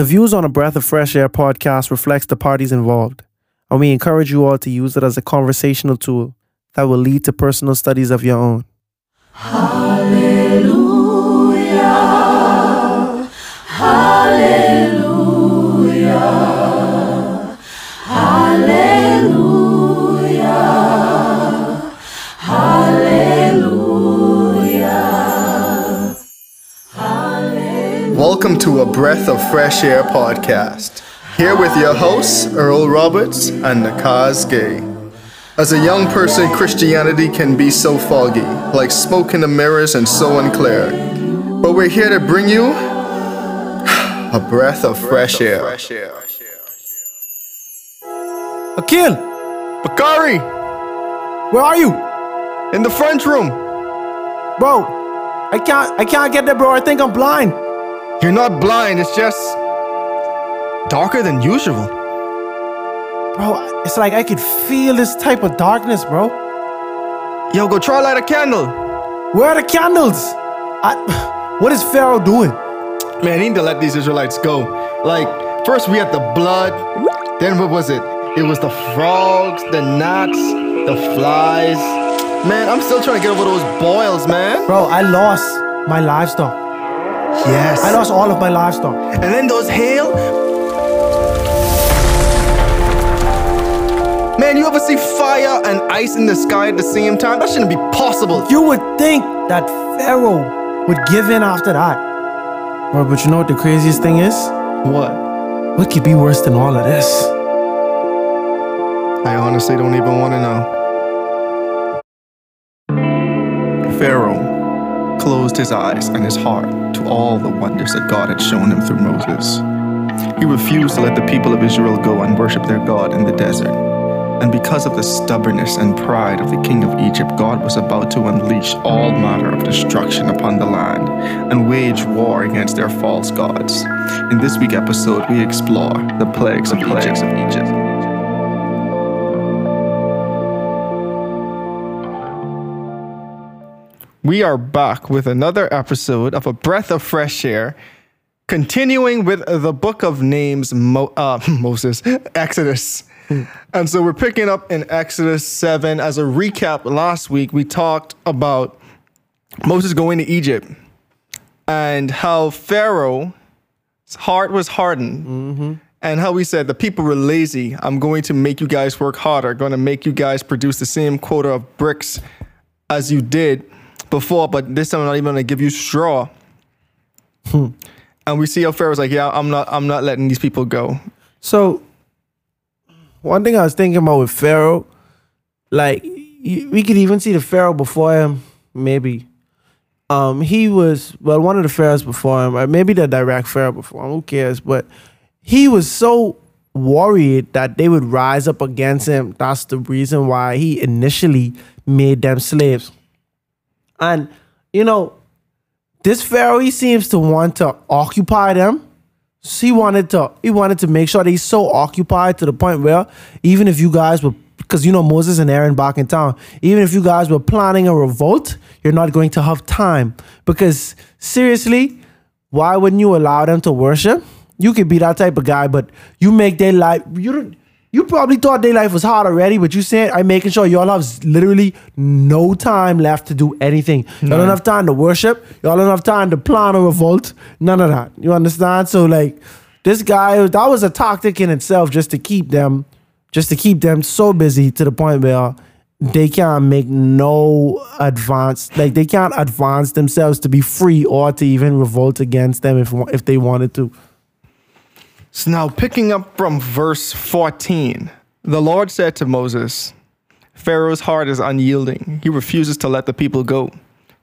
The views on a Breath of Fresh Air podcast reflects the parties involved, and we encourage you all to use it as a conversational tool that will lead to personal studies of your own. Welcome to a Breath of Fresh Air podcast. Here with your hosts, Earl Roberts and Nakaz Gay. As a young person, Christianity can be so foggy, like smoke in the mirrors and so unclear. But we're here to bring you a breath of fresh air. Akil, Bakari, where are you? in the front room. Bro, I can't I can't get there, bro. I think I'm blind. You're not blind, it's just darker than usual. Bro, it's like I could feel this type of darkness, bro. Yo, go try light a candle. Where are the candles? I, what is Pharaoh doing? Man, he need to let these Israelites go. Like, first we had the blood, then what was it? It was the frogs, the gnats, the flies. Man, I'm still trying to get over those boils, man. Bro, I lost my livestock. Yes. I lost all of my livestock. And then those hail. Man, you ever see fire and ice in the sky at the same time? That shouldn't be possible. You would think that Pharaoh would give in after that. Bro, but you know what the craziest thing is? What? What could be worse than all of this? I honestly don't even want to know. Pharaoh closed his eyes and his heart to all the wonders that God had shown him through Moses. He refused to let the people of Israel go and worship their God in the desert. And because of the stubbornness and pride of the king of Egypt, God was about to unleash all manner of destruction upon the land and wage war against their false gods. In this week episode, we explore the plagues, of, plagues of Egypt. We are back with another episode of A Breath of Fresh Air, continuing with the book of names, Mo- uh, Moses, Exodus. And so we're picking up in Exodus 7. As a recap, last week we talked about Moses going to Egypt and how Pharaoh's heart was hardened. And how we said the people were lazy. I'm going to make you guys work harder. going to make you guys produce the same quota of bricks as you did before, but this time I'm not even to give you straw. And we see how Pharaoh's like, yeah, I'm not, I'm not letting these people go. So, one thing I was thinking about with Pharaoh, like we could even see the Pharaoh before him, maybe. Um, he was well, one of the pharaohs before him, or maybe the direct pharaoh before him. Who cares? But he was so worried that they would rise up against him. That's the reason why he initially made them slaves. And you know, this pharaoh he seems to want to occupy them. So he wanted to he wanted to make sure that he's so occupied to the point where even if you guys were because you know Moses and Aaron back in town, even if you guys were planning a revolt, you're not going to have time. Because seriously, why wouldn't you allow them to worship? You could be that type of guy, but you make their life you don't you probably thought their life was hard already, but you said I'm making sure y'all have literally no time left to do anything. Y'all don't have time to worship. Y'all don't have time to plan a revolt. None of that. You understand? So like this guy, that was a tactic in itself just to keep them, just to keep them so busy to the point where they can't make no advance, like they can't advance themselves to be free or to even revolt against them if if they wanted to. So now, picking up from verse 14, the Lord said to Moses, Pharaoh's heart is unyielding. He refuses to let the people go.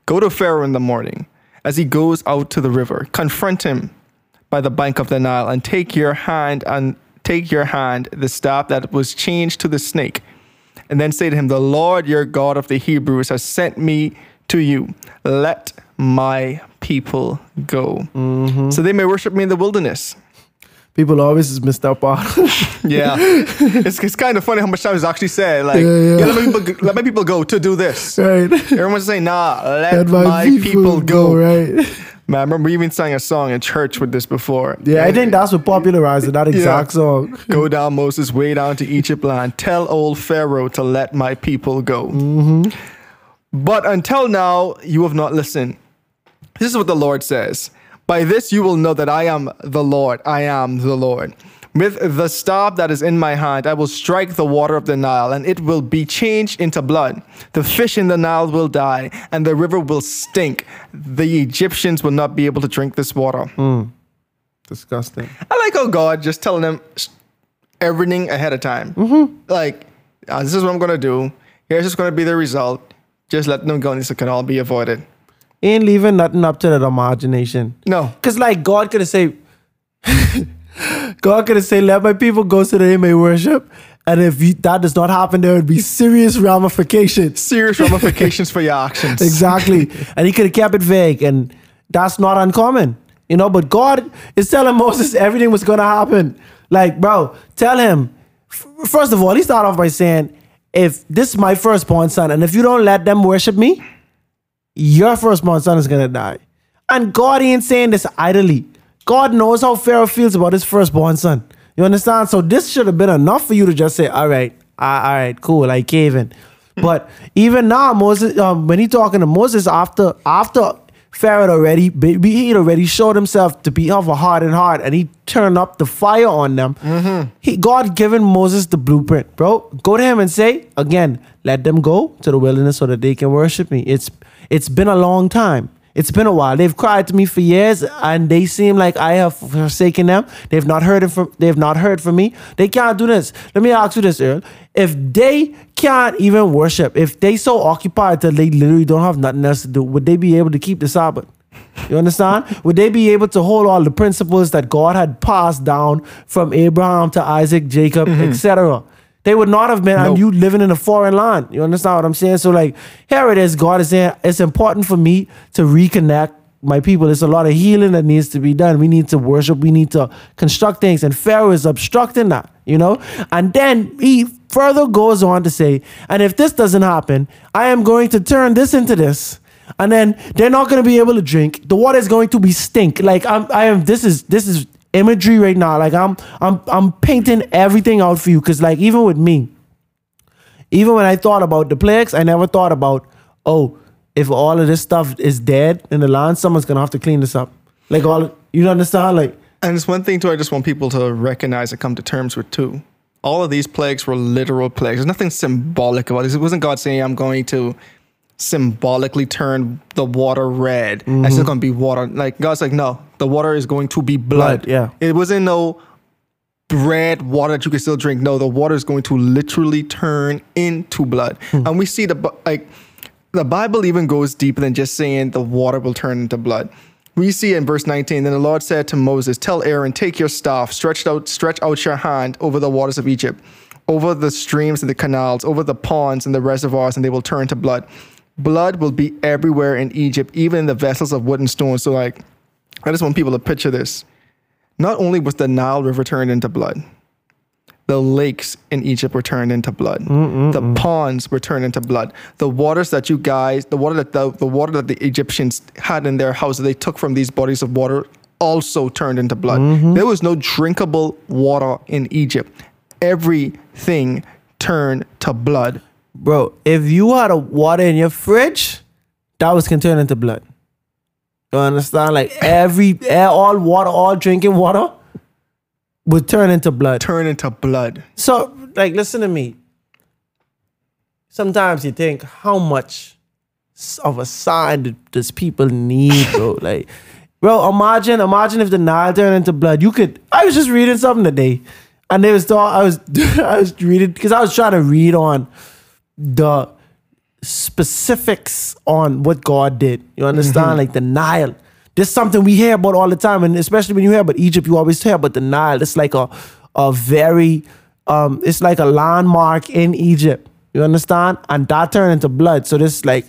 Go to Pharaoh in the morning as he goes out to the river. Confront him by the bank of the Nile and take your hand and take your hand the staff that was changed to the snake. And then say to him, The Lord your God of the Hebrews has sent me to you. Let my people go. Mm-hmm. So they may worship me in the wilderness. People always is missed out part. Yeah, it's, it's kind of funny how much times it's actually said like, Yeah, yeah. yeah, let, my people, let my people go to do this. right. Everyone's saying, nah, let, Let my, people, go. right? Man, I remember we even sang a song in church with this before. Yeah, I think that's what popularized it, that exact song. Go down, Moses, way down to Egypt land. Tell old Pharaoh to let my people go. Mm-hmm. But until now, you have not listened. This is what the Lord says By this you will know that I am the Lord. I am the Lord. With the staff that is in my hand, I will strike the water of the Nile, and it will be changed into blood. The fish in the Nile will die, and the river will stink. The Egyptians will not be able to drink this water. Disgusting. I like how God just telling them everything ahead of time. Like, uh, this is what I'm gonna do. Here's what's gonna be the result. Just let them go, and this can all be avoided. Ain't leaving nothing up to the imagination. No, Cause like God could have said, God could have said, "Let my people go so they may worship," and if you, that does not happen, there would be serious ramifications. serious ramifications for your actions. Exactly, and He could have kept it vague, and that's not uncommon, you know. But God is telling Moses everything was going to happen. Like, bro, tell him. First of all, he started off by saying, "If this is my firstborn son, and if you don't let them worship me, your firstborn son is gonna die. And God ain't saying this idly. God knows how Pharaoh feels about his firstborn son. You understand? So this should have been enough for you to just say, "All right, all right, cool, I cave in." But even now, Moses, um, when he talking to Moses after after Pharaoh already be- he had already showed himself to be of a hardened heart, and he turned up the fire on them. Mm-hmm. He God given Moses the blueprint, bro. Go to him and say again, let them go to the wilderness so that they can worship me. It's it's been a long time. It's been a while. They've cried to me for years, and they seem like I have forsaken them. They've not heard it from. They've not heard from me. They can't do this. Let me ask you this, Earl. If they can't even worship, if they so occupied that they literally don't have nothing else to do, would they be able to keep the Sabbath? You understand? Would they be able to hold all the principles that God had passed down from Abraham to Isaac, Jacob, mm-hmm. etc.? They would not have been, and you living in a foreign land. You understand what I'm saying? So, like, here it is. God is saying it's important for me to reconnect my people. There's a lot of healing that needs to be done. We need to worship. We need to construct things. And Pharaoh is obstructing that, you know? And then he further goes on to say, and if this doesn't happen, I am going to turn this into this. And then they're not going to be able to drink. The water is going to be stink. Like I'm, I am. This is this is imagery right now. Like I'm, I'm, I'm painting everything out for you. Cause like even with me, even when I thought about the plagues, I never thought about, oh, if all of this stuff is dead in the land, someone's gonna have to clean this up. Like all, you understand? Like And it's one thing too. I just want people to recognize and come to terms with too. All of these plagues were literal plagues. There's nothing symbolic about this. It wasn't God saying, "I'm going to symbolically turn the water red." And it's just going to be water. Like God's like, "No, the water is going to be blood." Blood, yeah. It wasn't no red water that you can still drink. No, the water is going to literally turn into blood. Hmm. And we see the like the Bible even goes deeper than just saying the water will turn into blood. We see in verse 19, then the Lord said to Moses, Tell Aaron, take your staff, stretch out, stretch out your hand over the waters of Egypt, over the streams and the canals, over the ponds and the reservoirs, and they will turn to blood. Blood will be everywhere in Egypt, even in the vessels of wood and stone. So, like, I just want people to picture this. Not only was the Nile River turned into blood, the lakes in Egypt were turned into blood. Mm, mm, the mm. ponds were turned into blood. The waters that you guys, the water that the, the water that the Egyptians had in their houses, they took from these bodies of water, also turned into blood. Mm-hmm. There was no drinkable water in Egypt. Everything turned to blood. bro, if you had a water in your fridge, that was can turn into blood. You understand? Like every all water, all drinking water would turn into blood. Turn into blood. So, like, listen to me. Sometimes you think, how much of a sign does people need, bro? like, bro, imagine, imagine if the Nile turned into blood. You could. I was just reading something today, and they was thought I was, I was reading because I was trying to read on the specifics on what God did. You understand? Mm-hmm. Like the Nile. There's something we hear about all the time, and especially when you hear about Egypt, you always hear about the Nile. It's like a a very um, it's like a landmark in Egypt. You understand? And that turned into blood. So this like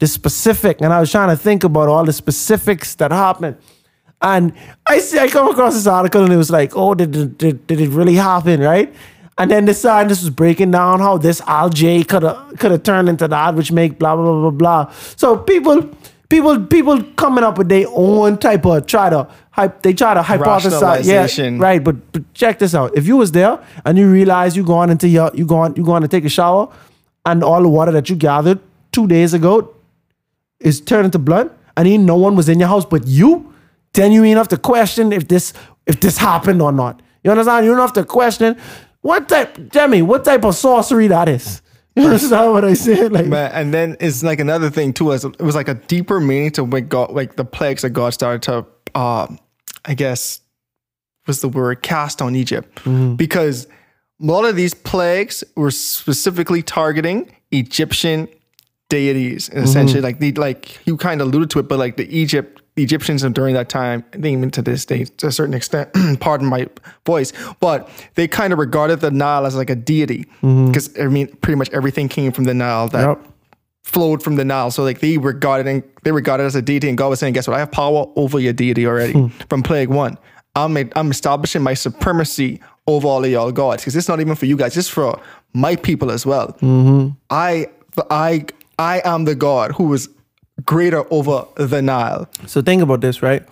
this specific, and I was trying to think about all the specifics that happened. And I see, I come across this article, and it was like, oh, did did, did, it really happen, right? And then this scientist was breaking down how this algae could have could have turned into that, which make blah blah blah blah blah. So people people people coming up with their own type of try to hype they try to hypothesize. Yeah right but, but check this out. If you was there and you realize you going into your you going you going to take a shower and all the water that you gathered two days ago is turned into blood and ain't no one was in your house but you then you ain't have to question if this if this happened or not. You understand? You don't have to question what type Jimmy what type of sorcery that is you understand what I said like Man, and then it's like another thing too. Is it was like a deeper meaning to what God, like the plagues that God started to, uh, I guess, was the word cast on Egypt, Mm-hmm. because a lot of these plagues were specifically targeting Egyptian deities, and essentially like the like you kind of alluded to it, but like the Egypt, the Egyptians and during that time, think even to this day, to a certain extent, pardon my voice, but they kind of regarded the Nile as like a deity, mm-hmm. because I mean, pretty much everything came from the Nile that Yep. flowed from the Nile. So like they regarded and they regarded it as a deity, and God was saying, "Guess what? I have power over your deity already hmm. from plague one. I'm I'm establishing my supremacy over all of y'all gods because it's not even for you guys; it's for my people as well. Mm-hmm. I I I am the God who is greater over the Nile. So think about this, right?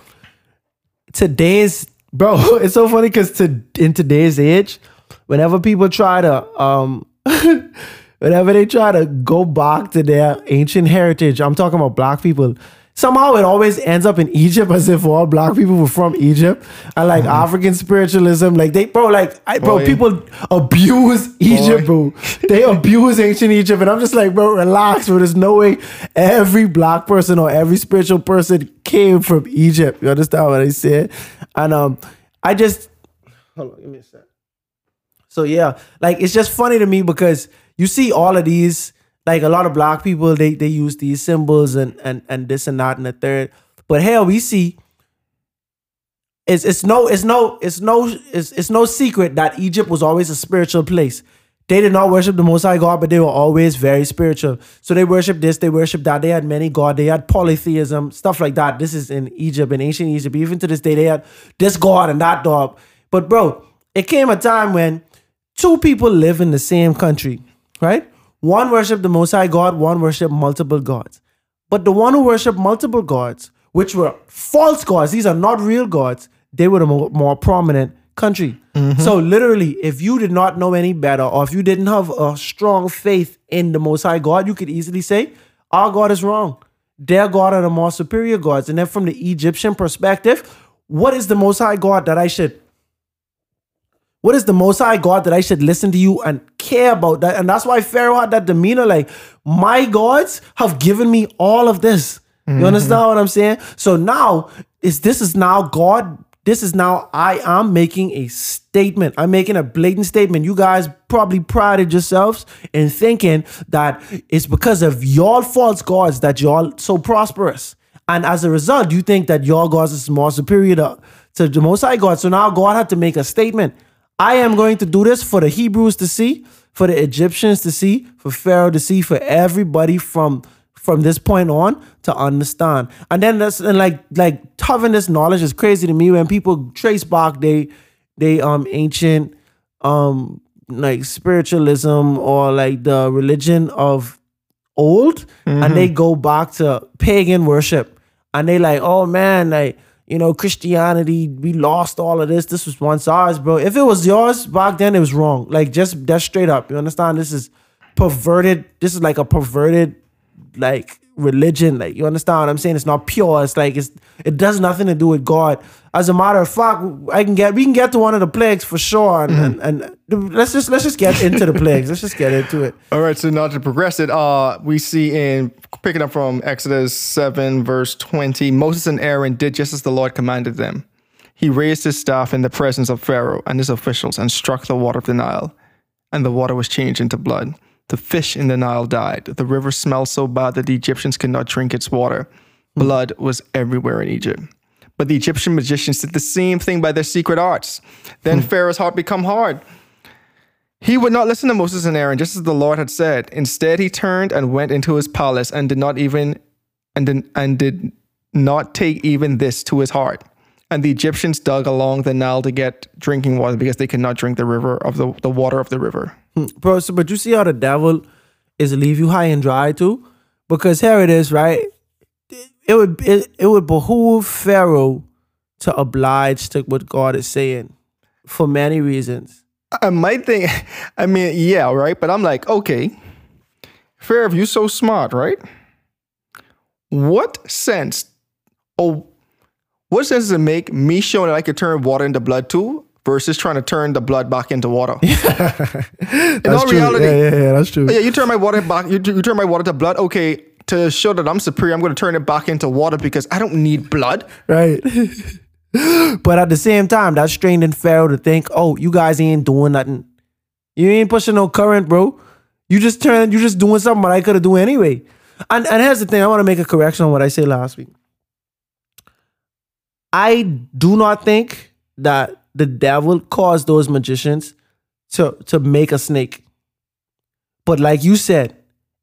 Today's bro, it's so funny because to in today's age, whenever people try to um whenever they try to go back to their ancient heritage, I'm talking about black people. Somehow it always ends up in Egypt as if all black people were from Egypt. I like African spiritualism, like they bro, like I bro, Boy. people abuse Egypt, Boy. bro. They abuse ancient Egypt. And I'm just like, bro, relax, bro. There's no way every black person or every spiritual person came from Egypt. You understand what I said? And um, I just hold on, give me a sec. So yeah, like it's just funny to me because you see all of these, like a lot of black people, they they use these symbols and and and this and that and the third. But hell, we see it's it's no it's no it's no it's, it's no secret that Egypt was always a spiritual place. They did not worship the Most High God, but they were always very spiritual. So they worship this, they worship that. They had many god. They had polytheism, stuff like that. This is in Egypt, in ancient Egypt. Even to this day, they had this god and that god. But bro, it came a time when two people live in the same country, right? One worshiped the Most High God, one worshiped multiple gods. But the one who worshiped multiple gods, which were false gods, these are not real gods, they were the more, more prominent country. Mm-hmm. So literally, if you did not know any better, or if you didn't have a strong faith in the Most High God, you could easily say, our God is wrong. Their God are the more superior gods. And then from the Egyptian perspective, what is the Most High God that I should what is the most high God that I should listen to you and care about that? And that's why Pharaoh had that demeanor like, my gods have given me all of this. You mm-hmm. understand what I'm saying? So now is this is now God. This is now I am making a statement. I'm making a blatant statement. You guys probably prided yourselves in thinking that it's because of your false gods that y'all so prosperous. And as a result, you think that your gods is more superior to, to the Most High God. So now God had to make a statement. I am going to do this for the Hebrews to see, for the Egyptians to see, for Pharaoh to see, for everybody from from this point on to understand. And then that's and like like having this knowledge is crazy to me when people trace back they they um ancient um like spiritualism or like the religion of old and they go back to pagan worship and they like oh man like you know christianity we lost all of this this was once ours bro. If it was yours back then it was wrong. Like just that's straight up you understand? This is perverted this is like a perverted like religion like you understand what i'm saying? It's not pure. It's like it's it does nothing to do with god. As a matter of fact i can get we can get to one of the plagues for sure and, and, and let's just let's just get into the plagues. Let's just get into it. All right, so now to progress it, uh, we see in picking up from Exodus 7, verse 20, Moses and Aaron did just as the Lord commanded them. He raised his staff in the presence of Pharaoh and his officials and struck the water of the Nile, and the water was changed into blood. The fish in the Nile died. The river smelled so bad that the Egyptians could not drink its water. Blood was everywhere in Egypt. But the Egyptian magicians did the same thing by their secret arts. Then hmm. Pharaoh's heart became hard. He would not listen to Moses and Aaron, just as the Lord had said. Instead, he turned and went into his palace and did not even and did, and did not take even this to his heart. And the Egyptians dug along the Nile to get drinking water because they could not drink the river of the, the water of the river. Mm, bro. So, but you see how the devil is leave you high and dry too, because here it is, right? it would it, it would behoove Pharaoh to oblige to what God is saying for many reasons. I might think, I mean, yeah, right. But I'm like, okay, Pharaoh, you're so smart, right? What sense? Oh, what sense does it make me showing that I could turn water into blood too, versus trying to turn the blood back into water? In all true. reality, yeah, yeah, yeah, that's true. Oh, yeah, you turn my water back. You, you turn my water to blood. Okay, to show that I'm superior, I'm going to turn it back into water because I don't need blood. Right. but at the same time, that's straining Pharaoh to think, oh, you guys ain't doing nothing. You ain't pushing no current, bro. You just turn, you just doing something that I could have do anyway. And and here's the thing, I want to make a correction on what I said last week. I do not think that the devil caused those magicians to, to make a snake. But like you said,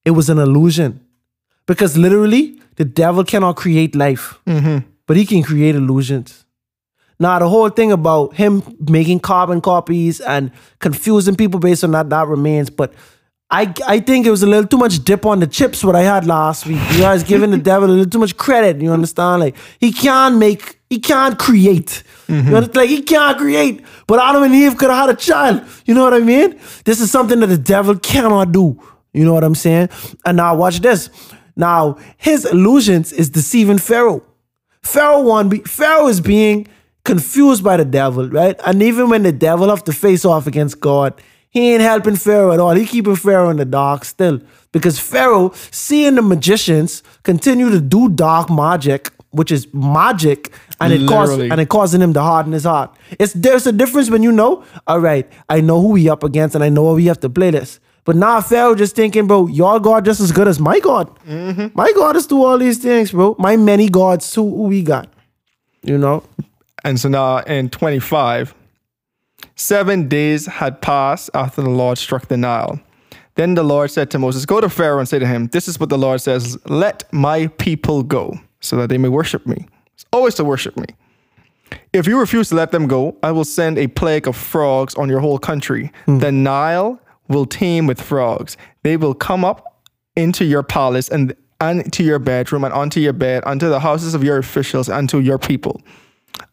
it was an illusion. Because literally, the devil cannot create life, mm-hmm. but he can create illusions. Now, the whole thing about him making carbon copies and confusing people based on that, that remains. But I, I think it was a little too much dip on the chips what I had last week. You guys giving the devil a little too much credit. You understand? Like he can't make, he can't create. You know, like he can't create. But Adam and Eve could have had a child. You know what I mean? This is something that the devil cannot do. You know what I'm saying? And now watch this. Now his illusions is deceiving Pharaoh. Pharaoh one, Pharaoh is being confused by the devil, right? And even when the devil have to face off against God, he ain't helping Pharaoh at all. He keeping Pharaoh in the dark still. Because Pharaoh, seeing the magicians continue to do dark magic, which is magic, and it caused and it causing him to harden his heart. It's there's a difference when you know, all right, I know who we up against and I know how we have to play this. But now Pharaoh just thinking, bro, your God just as good as my God. Mm-hmm. My God is do all these things, bro. My many gods too, who we got. You know? And so now in 25, seven days had passed after the Lord struck the Nile. Then the Lord said to Moses, Go to Pharaoh and say to him, This is what the Lord says Let my people go, so that they may worship me. It's always to worship me. If you refuse to let them go, I will send a plague of frogs on your whole country. Hmm. The Nile will teem with frogs. They will come up into your palace and, and to your bedroom and onto your bed, unto the houses of your officials and to your people,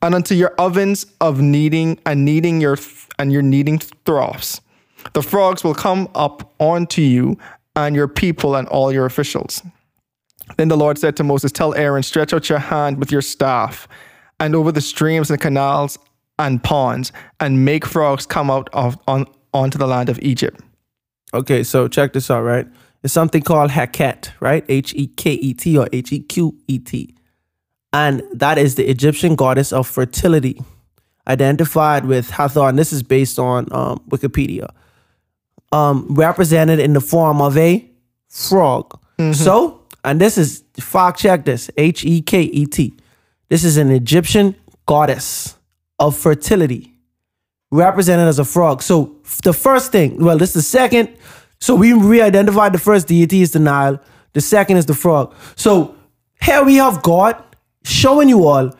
and unto your ovens of kneading and kneading your and your kneading troughs. The frogs will come up onto you and your people and all your officials. Then the Lord said to Moses, Tell Aaron, stretch out your hand with your staff and over the streams and canals and ponds, and make frogs come out of on onto the land of Egypt. Okay, so check this out, right? It's something called Heket, right? H E K E T or H E Q E T. And that is the Egyptian goddess of fertility, identified with Hathor. And this is based on um, Wikipedia. Um, represented in the form of a frog. So, and this is fact check this H E K E T. This is an Egyptian goddess of fertility represented as a frog. So the first thing, well, this is the second. So we re-identified the first deity is the Nile. The second is the frog. So here we have God showing you all.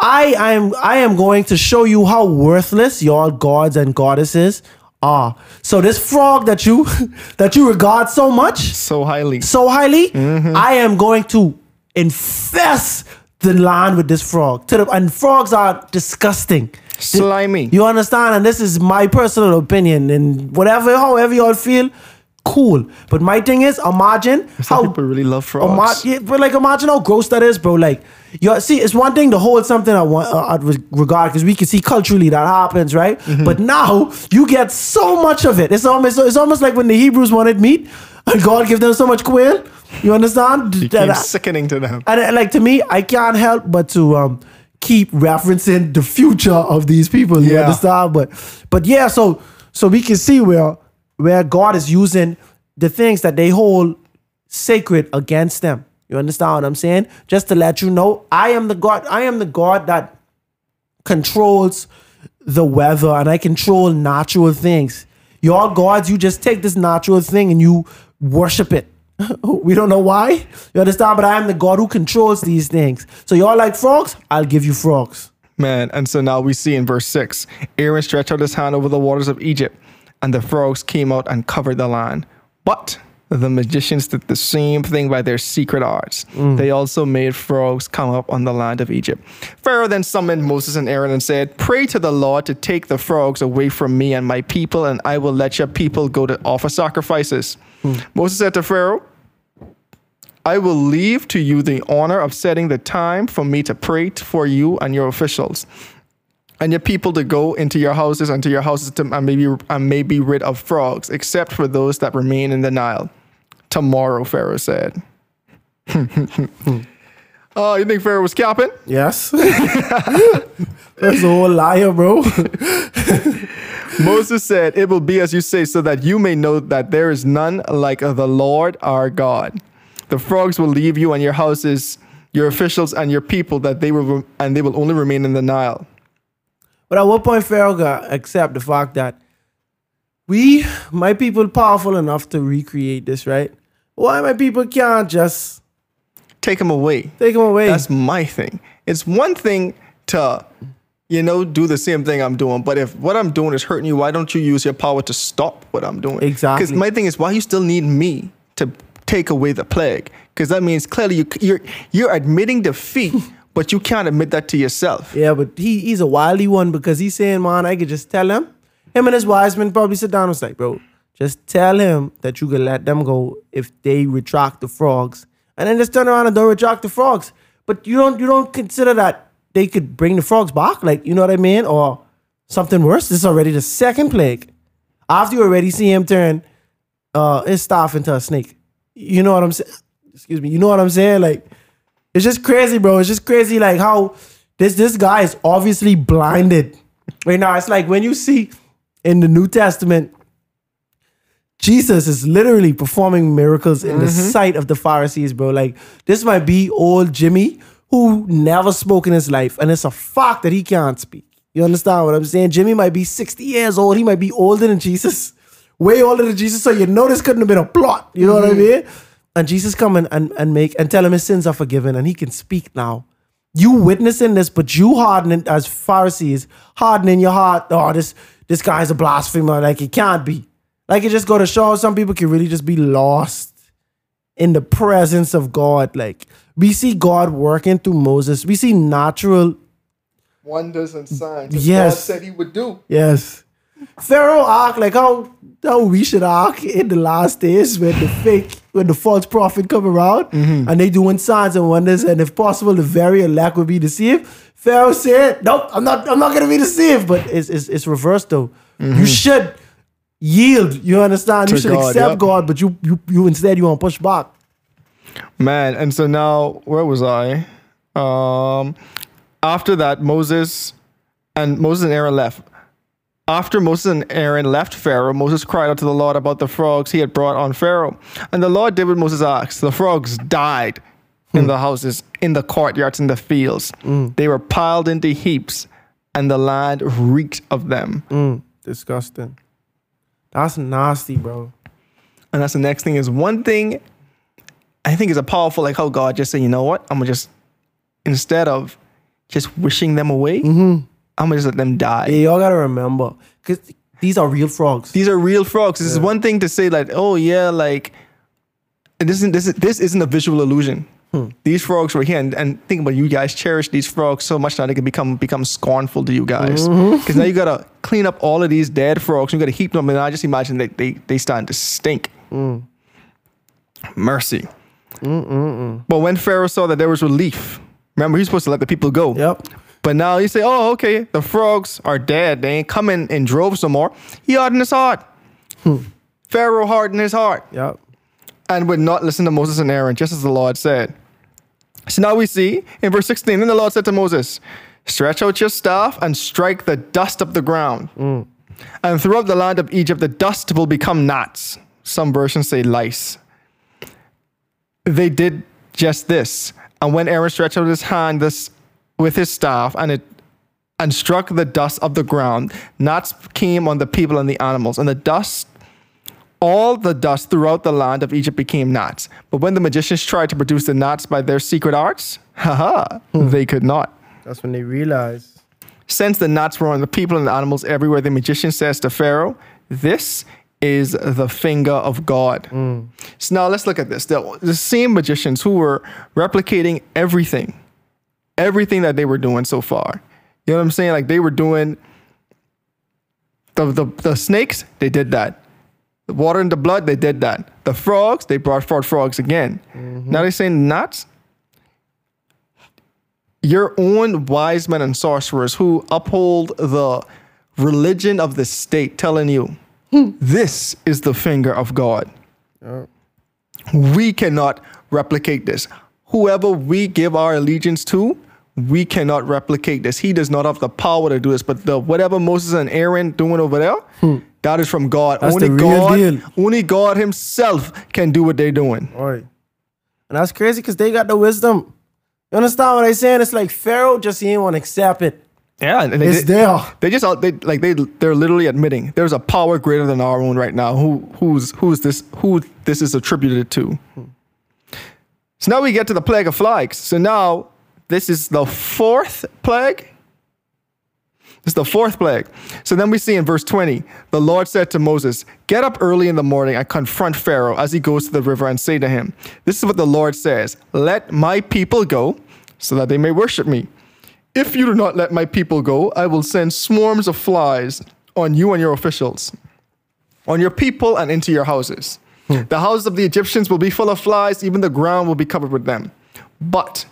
I am I am going to show you how worthless your gods and goddesses are. So this frog that you that you regard so much, So highly. so highly, mm-hmm. I am going to infest the land with this frog. To the, and frogs are disgusting. Slimy. You understand? And this is my personal opinion. And whatever, however y'all feel, cool. But my thing is, imagine Some how people really love frogs. Ima- yeah, but like imagine how gross that is, bro. Like, you see, it's one thing to hold something I want uh, regard because we can see culturally that happens, right? Mm-hmm. But now you get so much of it. It's almost it's almost like when the Hebrews wanted meat and God gave them so much quail. You understand? became sickening to them. and like to me, I can't help but to um keep referencing the future of these people. You Yeah. understand? But but yeah, so so we can see where where God is using the things that they hold sacred against them. You understand what I'm saying? Just to let you know, I am the God. I am the God that controls the weather and I control natural things. Your gods, you just take this natural thing and you worship it. we don't know why. You understand? But I am the God who controls these things. So y'all like frogs? I'll give you frogs. Man, and so now we see in verse 6 Aaron stretched out his hand over the waters of Egypt, and the frogs came out and covered the land. But The magicians did the same thing by their secret arts. Mm. They also made frogs come up on the land of Egypt. Pharaoh then summoned Moses and Aaron and said, Pray to the Lord to take the frogs away from me and my people, and I will let your people go to offer sacrifices. Hmm. Moses said to Pharaoh, I will leave to you the honor of setting the time for me to pray for you and your officials and your people to go into your houses and to your houses to, and, maybe, and may be rid of frogs, except for those that remain in the Nile. Tomorrow, Pharaoh said. oh, you think Pharaoh was capping? Yes. That's a whole liar, bro. Moses said, It will be as you say, so that you may know that there is none like the Lord our God. The frogs will leave you and your houses, your officials and your people, that they will and they will only remain in the Nile. But at what point Pharaoh got accept the fact that we, my people, powerful enough to recreate this, right? Why my people can't just Take them away. take them away? That's my thing. It's one thing to, you know, do the same thing I'm doing, but if what I'm doing is hurting you, why don't you use your power to stop what I'm doing? Exactly. Because my thing is, why you still need me to take away the plague? Because that means clearly you, you're you're admitting defeat, but you can't admit that to yourself. yeah, but he, he's a wily one because he's saying, man, I could just tell him. Him and his wise men probably sit down and was like, bro, just tell him that you can let them go if they retract the frogs. And then just turn around and don't retract the frogs. But you don't you don't consider that they could bring the frogs back, like you know what I mean? Or something worse. This is already the second plague. After you already see him turn uh his staff into a snake. You know what I'm saying? Excuse me. You know what I'm saying? Like it's just crazy, bro. It's just crazy like how this this guy is obviously blinded. Right now, it's like when you see in the New Testament, Jesus is literally performing miracles in the mm-hmm. sight of the Pharisees, bro. Like this might be old Jimmy who never spoke in his life, and it's a fact that he can't speak. You understand what I'm saying? Jimmy might be 60 years old. He might be older than Jesus, way older than Jesus. So you know this couldn't have been a plot. You know what I mm-hmm. mean? And Jesus come and, and, and make and tell him his sins are forgiven, and he can speak now. You witnessing this, but you hardening as Pharisees, hardening your heart. Oh, this this guy's a blasphemer. Like it can't be. Like it just go to show some people can really just be lost in the presence of God. Like we see God working through Moses. We see natural Wonders and signs. Yes. God said he would do. Yes. Pharaoh act like how how we should act in the last days when the fake when the false prophet come around and they doing signs and wonders and if possible the very elect will be deceived. Pharaoh said, Nope, I'm not I'm not gonna be deceived. But it's it's, it's reversed though. You should yield. You understand? you should God, accept yep. God, but you you you instead you want to push back. Man, and so now where was I? Um after that, Moses and Moses and Aaron left. After Moses and Aaron left Pharaoh, Moses cried out to the Lord about the frogs he had brought on Pharaoh. And the Lord did what Moses asked. The frogs died in the houses, in the courtyards, in the fields. They were piled into heaps, and the land reeked of them. Mm, disgusting. That's nasty, bro. And that's the next thing is one thing I think is a powerful, like how God just said, you know what? I'm gonna just instead of just wishing them away, I'm gonna just let them die. Yeah, y'all gotta remember, cause these are real frogs. These are real frogs. This is one thing to say like, oh yeah, like this isn't this is this isn't a visual illusion. Hmm. These frogs were here, and, and think about it, you guys cherish these frogs so much now they can become become scornful to you guys. Mm-hmm. Because now you gotta clean up all of these dead frogs. You gotta heap them, and I just imagine they they they starting to stink. Mm. Mercy. But when Pharaoh saw that there was relief, remember he's supposed to let the people go. Yep. But now you say, oh, okay, the frogs are dead. They ain't coming in droves no more. He hardened his heart. Hmm. Pharaoh hardened his heart Yep. and would not listen to Moses and Aaron, just as the Lord said. So now we see in verse 16, then the Lord said to Moses, Stretch out your staff and strike the dust of the ground. Hmm. And throughout the land of Egypt, the dust will become gnats. Some versions say lice. They did just this. And when Aaron stretched out his hand this, with his staff and it and struck the dust of the ground, gnats came on the people and the animals. And the dust all the dust throughout the land of Egypt became gnats. But when the magicians tried to produce the gnats by their secret arts, haha, hmm. they could not. That's when they realized. Since the gnats were on the people and the animals everywhere, the magician says to Pharaoh, This is the finger of God. Hmm. So now let's look at this. The, the same magicians who were replicating everything, everything that they were doing so far. You know what I'm saying? Like they were doing the, the, the snakes, they did that. The water and the blood, they did that. The frogs, they brought forth frogs again. Mm-hmm. Now they're saying nuts. Your own wise men and sorcerers who uphold the religion of the state telling you hmm. this is the finger of God. We cannot replicate this. Whoever we give our allegiance to, we cannot replicate this. He does not have the power to do this. But the whatever Moses and Aaron doing over there, hmm. that is from God. That's only the real God, deal. only God Himself can do what they're doing. All right. And that's crazy because they got the wisdom. You understand what I'm saying? It's like Pharaoh just he ain't want to accept it. Yeah, and they, It's they, there. they just they like they they're literally admitting there's a power greater than our own right now. Who who's who's this who this is attributed to? So now we get to the plague of flies. So now this is the fourth plague. This is the fourth plague. So then we see in verse 20, the Lord said to Moses, Get up early in the morning and confront Pharaoh as he goes to the river and say to him, This is what the Lord says Let my people go so that they may worship me. If you do not let my people go, I will send swarms of flies on you and your officials, on your people and into your houses. Hmm. The houses of the Egyptians will be full of flies, even the ground will be covered with them. But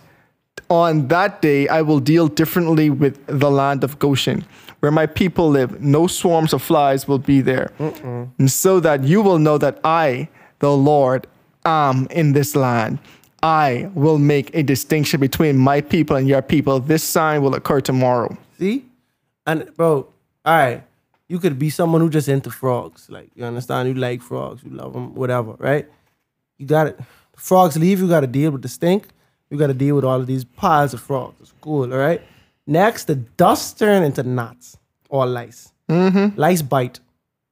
on that day, I will deal differently with the land of Goshen, where my people live. No swarms of flies will be there. And so that you will know that I, the Lord, am in this land. I will make a distinction between my people and your people. This sign will occur tomorrow. See? And bro, all right. You could be someone who just into frogs. Like, you understand? You like frogs, you love them, whatever, right? You got it. Frogs leave, you got to deal with the stink. You got to deal with all of these piles of frogs. It's cool, all right? Next, the dust turn into gnats or lice. Mm-hmm. Lice bite.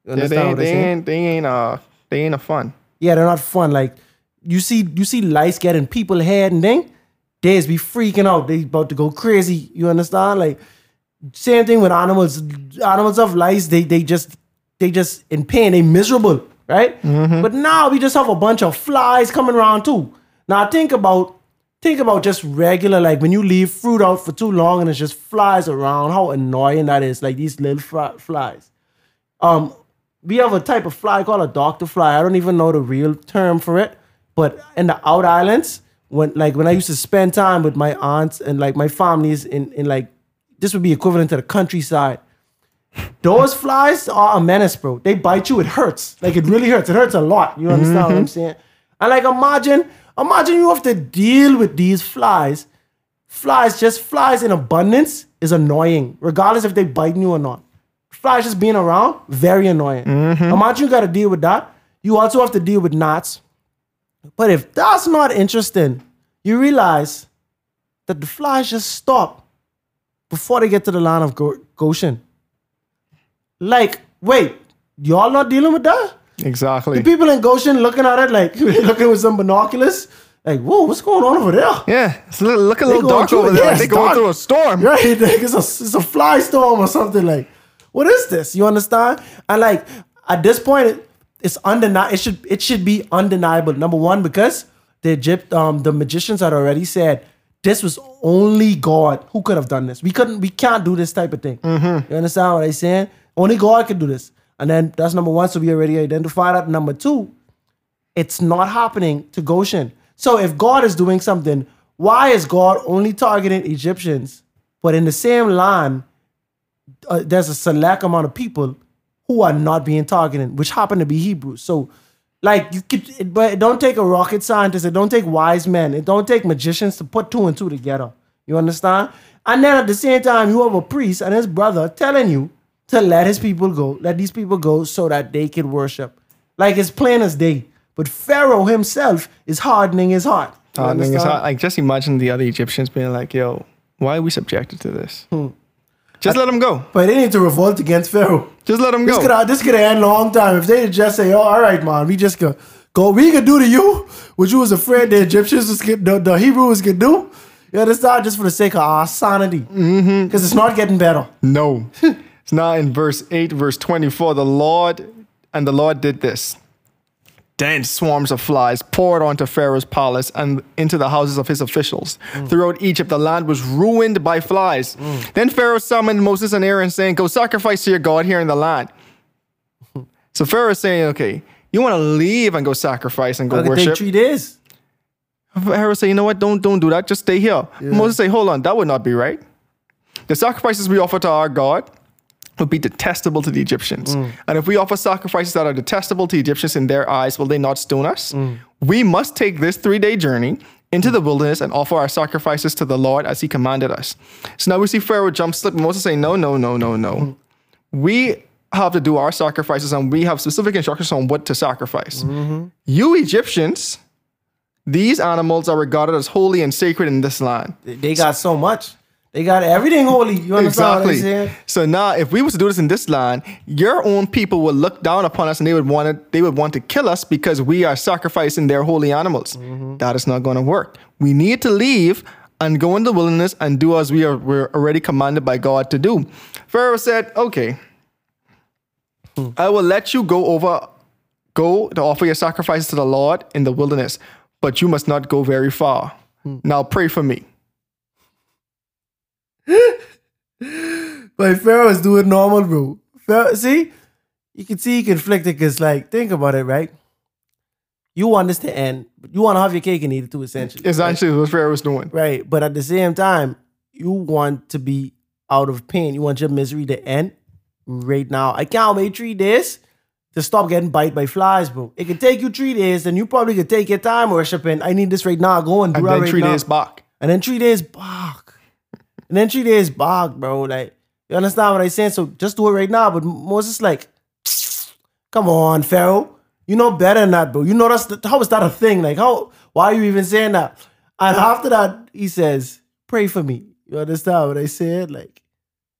You Yeah, understand they, what they, ain't, they ain't uh they ain't a fun. Yeah, they're not fun. Like you see, you see lice getting people head and thing. Days be freaking out. They about to go crazy. You understand? Like same thing with animals. Animals of lice, they they just they just in pain. They miserable, right? But now we just have a bunch of flies coming around too. Now think about think about just regular like when you leave fruit out for too long and it just flies around. How annoying that is. Like these little flies. Um, we have a type of fly called a doctor fly. I don't even know the real term for it, but in the out islands, when like when I used to spend time with my aunts and like my families in in like this would be equivalent to the countryside. Those flies are a menace, bro. They bite you, it hurts. Like it really hurts. It hurts a lot. You understand what I'm saying? And like imagine, imagine you have to deal with these flies. Flies, just flies in abundance is annoying, regardless if they biting you or not flies just being around, very annoying. Mm-hmm. Imagine you got to deal with that. You also have to deal with gnats. But if that's not interesting, you realize that the flies just stop before they get to the land of Goshen. Like, wait, y'all not dealing with that? Exactly. The People in Goshen looking at it like looking with some binoculars, like, whoa, what's going on over there? Yeah, it's a little, look a little dark over there. Yeah, they going through a storm. Right? Like it's a it's a fly storm or something. Like, what is this? You understand? And like at this point, it's undeniable. It should it should be undeniable. Number one, because the Egypt um the magicians had already said this was only God who could have done this. We couldn't. We can't do this type of thing. You understand what I'm saying? Only God could do this. And then that's number one. So we already identified that. Number two, it's not happening to Goshen. So if God is doing something, why is God only targeting Egyptians, but in the same land, uh, there's a select amount of people who are not being targeted, which happen to be Hebrews. So, like you could, it, but it don't take a rocket scientist, it don't take wise men, it don't take magicians to put two and two together. You understand? And then at the same time, you have a priest and his brother telling you to let his people go, let these people go so that they can worship. Like it's plain as day. But Pharaoh himself is hardening his heart. You I think it's like just imagine the other Egyptians being like, "Yo, why are we subjected to this? Just let them go. But they need to revolt against Pharaoh. Just let them This go." could this could end a long time if they just say, "Oh, all right, man, we just go go. We could do to you what you was afraid the Egyptians was get, the, the Hebrews could do." You understand? Just for the sake of our sanity, Mm-hmm. because it's not getting better. No. it's now in verse 8, verse 24. The Lord And the Lord did this. Dense swarms of flies poured onto Pharaoh's palace and into the houses of his officials. Mm. Throughout Egypt, the land was ruined by flies. Mm. Then Pharaoh summoned Moses and Aaron, saying, Go sacrifice to your God here in the land. so Pharaoh is saying, Okay, you want to leave and go sacrifice and go it worship? take three days. Pharaoh say, you know what? Don't don't do that. Just stay here. Moses say, hold on, that would not be right. The sacrifices we offer to our God would be detestable to the Egyptians. Mm. And if we offer sacrifices that are detestable to Egyptians in their eyes, will they not stone us? Mm. We must take this three-day journey into the wilderness and offer our sacrifices to the Lord as he commanded us. So now we see Pharaoh jump slip. And Moses say, no, no, no, no, no. Mm. We have to do our sacrifices and we have specific instructions on what to sacrifice. Mm-hmm. You Egyptians, these animals are regarded as holy and sacred in this land. They- They got so much. They got everything holy. You understand what I'm Exactly. saying? So now, if we was to do this in this line, your own people would look down upon us and they would want to, they would want to kill us because we are sacrificing their holy animals. Mm-hmm. That is not going to work. We need to leave and go in the wilderness and do as we are we're already commanded by God to do. Pharaoh said, "Okay, Hmm. I will let you go over, go to offer your sacrifices to the Lord in the wilderness, but you must not go very far. Hmm. Now pray for me." But Pharaoh is doing normal, bro. Pharaoh, see, you can see he conflicted because, like, think about it, right? You want this to end, but you want to have your cake and eat it too, essentially. Essentially, what Pharaoh was doing. Right. But at the same time, you want to be out of pain. You want your misery to end right now. I can't wait three days to stop getting bite by flies, bro. It could take you three days, and you probably could take your time worshiping. I need this right now. Go and do And then right three now. days back. And then three days back. And then three days back, bro. Like, you understand what I'm saying? So just do it right now. But Moses, like, come on, Pharaoh. You know better than that, bro. You know that's the, how is that a thing? Like, how why are you even saying that? And after that, he says, Pray for me. You understand what I said? Like,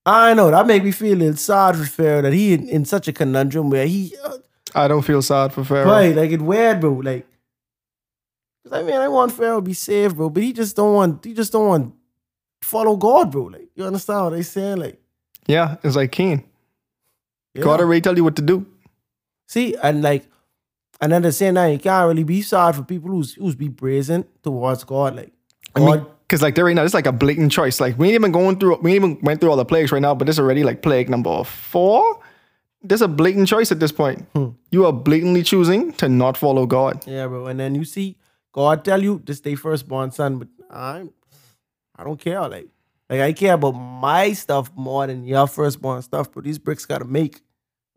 I know that make me feel a little sad for Pharaoh that he in, in such a conundrum where he uh, I don't feel sad for Pharaoh. Right, like it weird, bro. Like, 'cause I mean, I want Pharaoh to be saved, bro, but he just don't want. He just don't want follow God, bro. Like, you understand what I saying? Like, Yeah, it's like Cain. yeah. God already tell you what to do. see, and like, and then the same time, you can't really be sorry for people who's who's be brazen towards God. Like, I mean, because like there right now, it's like a blatant choice. Like we ain't even going through, we ain't even went through all the plagues right now, but this already like plague number four. There's a blatant choice at this point. Hmm. You are blatantly choosing to not follow God. yeah, bro. And then you see God tell you this day firstborn son, but I, I don't care. Like, like I care about my stuff more than your firstborn stuff. But these bricks gotta make.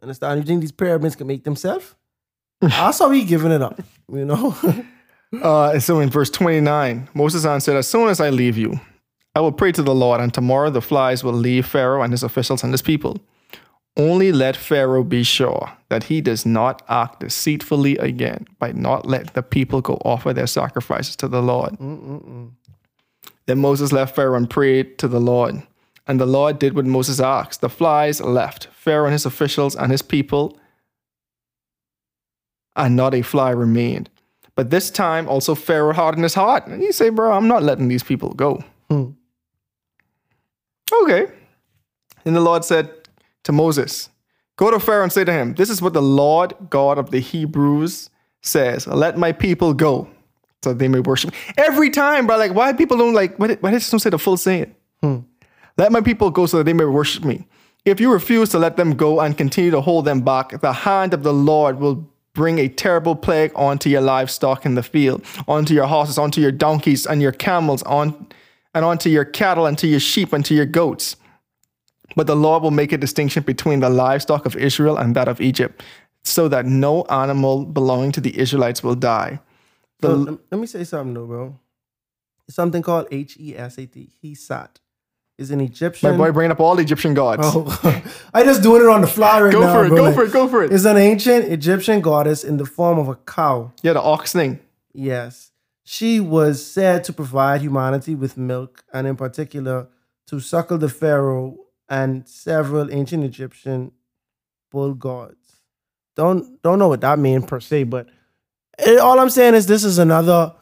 Understand? You think these pyramids can make themselves? That's how he giving it up. You know. Uh, so in verse 29, Moses answered, As soon as I leave you, I will pray to the Lord, and tomorrow the flies will leave Pharaoh and his officials and his people. Only let Pharaoh be sure that he does not act deceitfully again by not letting the people go offer their sacrifices to the Lord. Then Moses left Pharaoh and prayed to the Lord. And the Lord did what Moses asked. The flies left Pharaoh and his officials and his people, and not a fly remained. But this time also Pharaoh hardened his heart. And he said, Bro, I'm not letting these people go. Hmm. Okay. And the Lord said to Moses, Go to Pharaoh and say to him, This is what the Lord God of the Hebrews says. Let my people go so they may worship. Every time, bro, like why people don't like why why they don't say the full saying? Hmm. Let my people go so that they may worship me. If you refuse to let them go and continue to hold them back, the hand of the Lord will bring a terrible plague onto your livestock in the field, onto your horses, onto your donkeys and your camels, on and onto your cattle and to your sheep and to your goats. But the Lord will make a distinction between the livestock of Israel and that of Egypt, so that no animal belonging to the Israelites will die. The, So, let me say something though, bro. Something called H E S A T. Hesat is an Egyptian. my boy bringing up all Egyptian gods. Oh, I just doing it on the fly right go now. for it, bro. go Like, for it, go for it. It's an ancient Egyptian goddess in the form of a cow. Yeah, the ox thing. Yes. She was said to provide humanity with milk, and in particular, to suckle the pharaoh and several ancient Egyptian bull gods. Don't don't know what that means per se, but eh, all I'm saying is this is another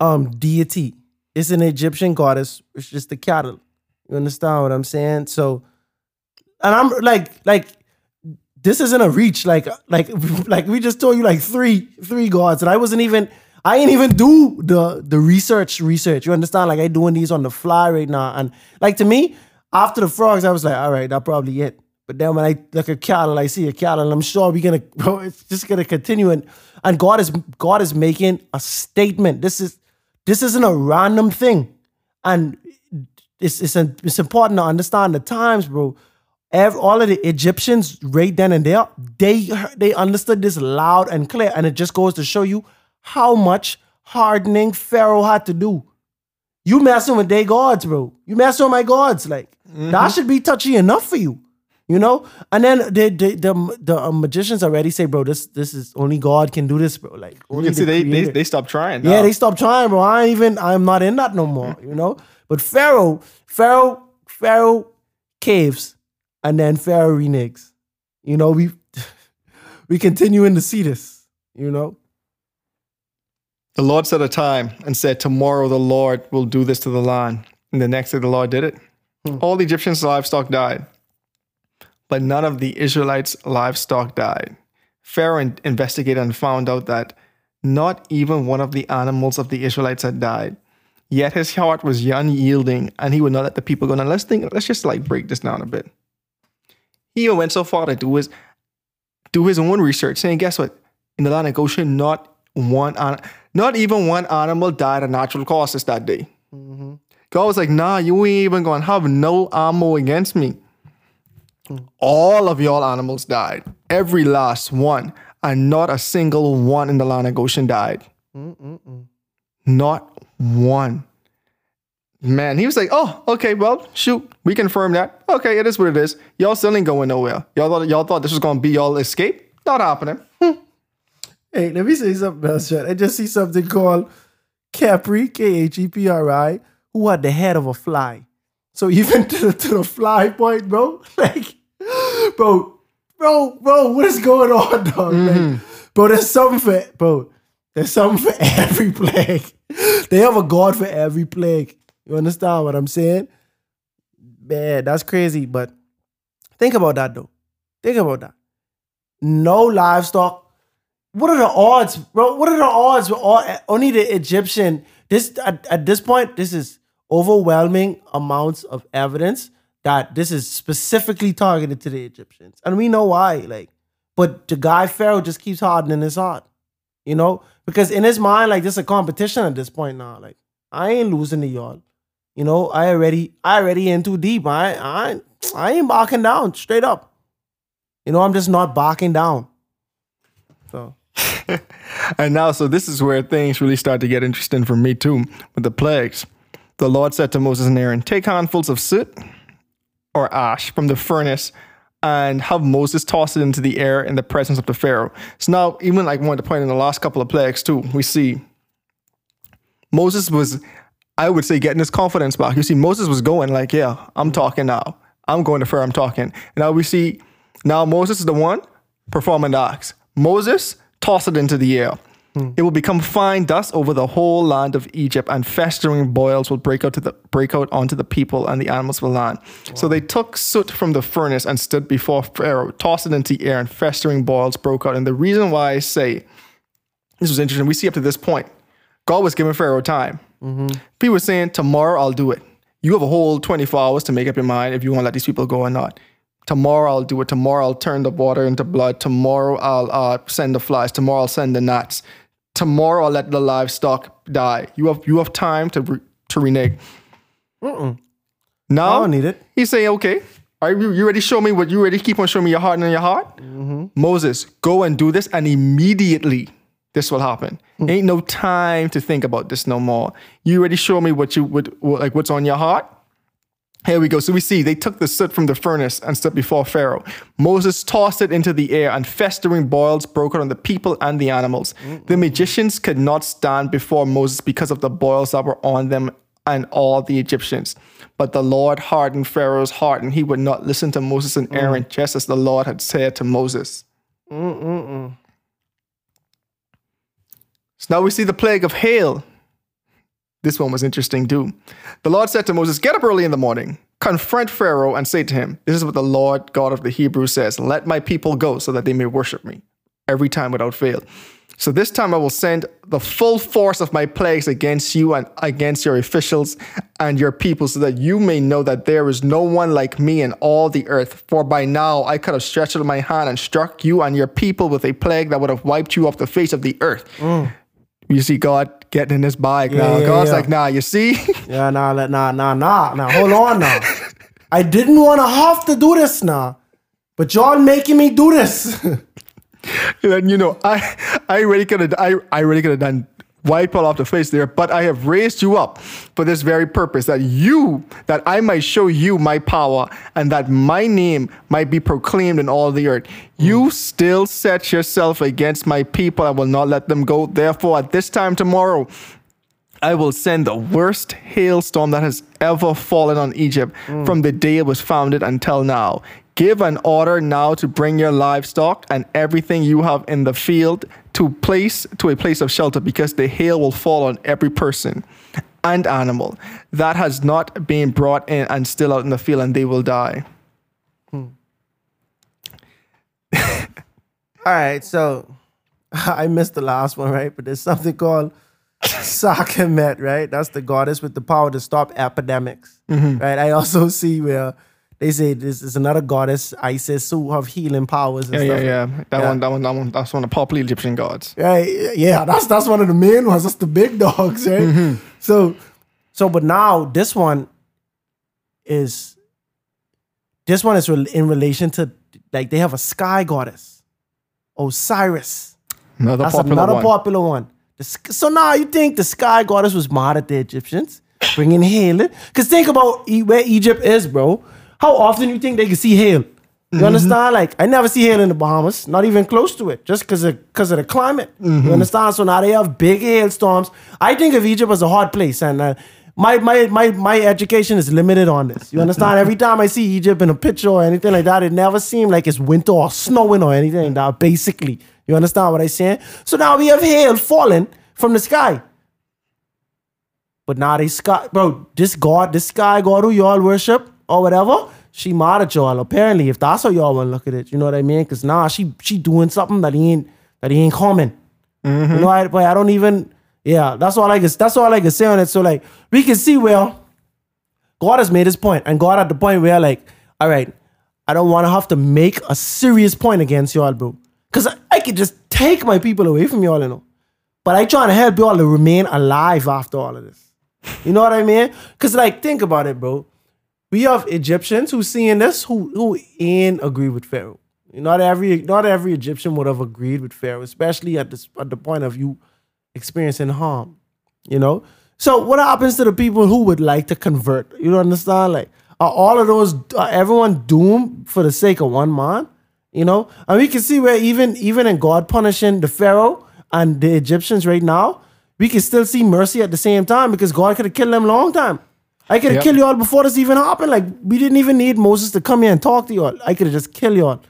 um deity. It's an Egyptian goddess. It's just the cattle. You understand what I'm saying? So, and I'm like like this isn't a reach. Like like like we just told you like three three gods, and I wasn't even I ain't even do the the research research. You understand? Like I doing these on the fly right now, and like to me, after the frogs, I was like, all right, that probably it. But then when I look at cattle, I see a cattle, and I'm sure we're gonna, bro, it's just gonna continue. And and God is God is making a statement. This is this isn't a random thing, and it's it's it's important to understand the times, bro. Every, all of the Egyptians right then and there, they they understood this loud and clear, and it just goes to show you how much hardening Pharaoh had to do. You messing with their gods, bro. You messing with my gods, like that mm-hmm. should be touchy enough for you you know? And then the the the, the uh, magicians already say bro this this is only god can do this bro. Like You can see the they, they they stopped trying. yeah they stopped trying bro. I even i'm not in that no more you know? But pharaoh pharaoh pharaoh caves and then pharaoh reneges. You know we we continuing to see this you know? The Lord set a time and said, Tomorrow the Lord will do this to the land. And the next day the Lord did it. All the Egyptians' livestock died, but none of the Israelites' livestock died. Pharaoh in- investigated and found out that not even one of the animals of the Israelites had died. Yet his heart was unyielding, and he would not let the people go. Now let's think. Let's just like break this down a bit. He even went so far to do his do his own research, saying, "Guess what? In the land of Goshen, not one, not even one animal died of natural causes that day." Mm-hmm. God was like, "Nah, you ain't even gonna have no ammo against me." All of y'all animals died, every last one, and not a single one in the land of Goshen died. Not one. Man, he was like, "Oh, okay, well, shoot, we confirm that. Okay, it is what it is. Y'all still ain't going nowhere. Y'all thought y'all thought this was gonna be y'all escape. Not happening." Hey, let me say something else, Chad. I just see something called Khepri, K H E P R I, who had the head of a fly. So even to the, to the fly point, bro, like, bro, bro, bro, what is going on, dog? Like, mm-hmm. bro, there's something for, bro, there's something for every plague. They have a god for every plague. You understand what I'm saying? Man, that's crazy. But think about that, though. Think about that. No livestock what are the odds, bro? What are the odds? all, only the Egyptian. This at, at this point, this is overwhelming amounts of evidence that this is specifically targeted to the Egyptians, and we know why. Like, but the guy Pharaoh just keeps hardening his heart, you know, because in his mind, like this is a competition at this point now. Like, I ain't losing to y'all, you know. I already, I already in too deep. I, I, I ain't barking down straight up. You know, I'm just not barking down. So. And now, so this is where things really start to get interesting for me too, with the plagues. The Lord said to Moses and Aaron, Take handfuls of soot or ash from the furnace and have Moses toss it into the air in the presence of the Pharaoh. So now, even like one to point in the last couple of plagues too, we see Moses was, I would say, getting his confidence back. You see, Moses was going like, Yeah, I'm talking now. I'm going to Pharaoh, I'm talking. And now we see, now Moses is the one performing the acts. Moses, toss it into the air. It will become fine dust over the whole land of Egypt, and festering boils will break out to the break out onto the people and the animals of the land. So they took soot from the furnace and stood before Pharaoh, tossed it into the air, and festering boils broke out. And the reason why I say this was interesting, we see up to this point, God was giving Pharaoh time. He was saying, Tomorrow I'll do it. You have a whole 24 hours to make up your mind if you want to let these people go or not. Tomorrow I'll do it. Tomorrow I'll turn the water into blood. Tomorrow I'll uh, send the flies. Tomorrow I'll send the gnats. Tomorrow I'll let the livestock die. You have you have time to re- to renege. I Now don't need it. He's saying, okay, are you, you ready show me what you ready keep on showing me your heart and your heart? Mm-hmm. Moses, go and do this, and immediately this will happen. Mm. Ain't no time to think about this no more. You ready show me what you would what, like what's on your heart? Here we go. So we see they took the soot from the furnace and stood before Pharaoh. Moses tossed it into the air, and festering boils broke out on the people and the animals. The magicians could not stand before Moses because of the boils that were on them and all the Egyptians. But the Lord hardened Pharaoh's heart, and he would not listen to Moses and Aaron, just as the Lord had said to Moses. Mm, mm, mm. So now we see the plague of hail. This one was interesting too. The Lord said to Moses, Get up early in the morning, confront Pharaoh and say to him, This is what the Lord God of the Hebrews says Let my people go so that they may worship me every time without fail. So this time I will send the full force of my plagues against you and against your officials and your people, so that you may know that there is no one like me in all the earth. For by now I could have stretched out my hand and struck you and your people with a plague that would have wiped you off the face of the earth. Mm. You see God getting in his bag now. yeah, God's yeah. like, nah, you see? Yeah, nah, nah, nah, nah, nah. Hold on now. I didn't want to have to do this now, but y'all making me do this. And you know, I I really could have I, I really could have done wipe all off the face there, but I have raised you up for this very purpose, that you that I might show you my power and that my name might be proclaimed in all the earth. You mm. still set yourself against my people, I will not let them go. Therefore, at this time tomorrow, I will send the worst hailstorm that has ever fallen on Egypt mm. from the day it was founded until now. Give an order now to bring your livestock and everything you have in the field to place to a place of shelter because the hail will fall on every person and animal that has not been brought in and still out in the field and they will die. Hmm. All right, so I missed the last one, right? But there's something called Sekhmet, right? That's the goddess with the power to stop epidemics, mm-hmm. right? I also see where they say this is another goddess, Isis, who have healing powers and Yeah, stuff. yeah, yeah. That Yeah. one, that one, that one. That's one of the popular Egyptian gods. Right? Yeah, that's that's one of the main ones. That's the big dogs, right? Mm-hmm. So, so but now this one is this one is in relation to like they have a sky goddess, Osiris. Another That's popular another one. popular one. So now you think the sky goddess was mad at the Egyptians, bringing healing? Because think about where Egypt is, bro. How often you think they can see hail? You Mm-hmm. understand? Like I never see hail in the Bahamas, not even close to it, just because of because of the climate. Mm-hmm. You understand? So now they have big hailstorms. I think of Egypt as a hot place, and uh, my my my my education is limited on this. You understand? Every time I see Egypt in a picture or anything like that, it never seems like it's winter or snowing or anything like that. Basically, you understand what I'm saying? So now we have hail falling from the sky. But now they sky, bro. This god, this sky god who y'all worship or whatever, she mad at y'all. Apparently, if that's how y'all want to look at it, you know what I mean? Because now she she doing something that he ain't that he ain't coming. You mm-hmm. know, I, but I don't even. Yeah, that's all I can. That's all I can say on it. So like, we can see where God has made his point, and God at the point where like, all right, I don't want to have to make a serious point against y'all, bro, because I, I could just take my people away from y'all, you know. But I trying to help y'all to remain alive after all of this. You know what I mean? Because like, think about it, bro. We have Egyptians who seeing this who who ain't agree with Pharaoh. Not every not every Egyptian would have agreed with Pharaoh, especially at this at the point of you experiencing harm. You know. So what happens to the people who would like to convert? You don't understand? Like, are all of those are everyone doomed for the sake of one man? You know, and we can see where even even in God punishing the Pharaoh and the Egyptians right now, we can still see mercy at the same time because God could have killed them long time. I could have Yep. killed y'all before this even happened. Like we didn't even need Moses to come here and talk to y'all. I could have just killed y'all.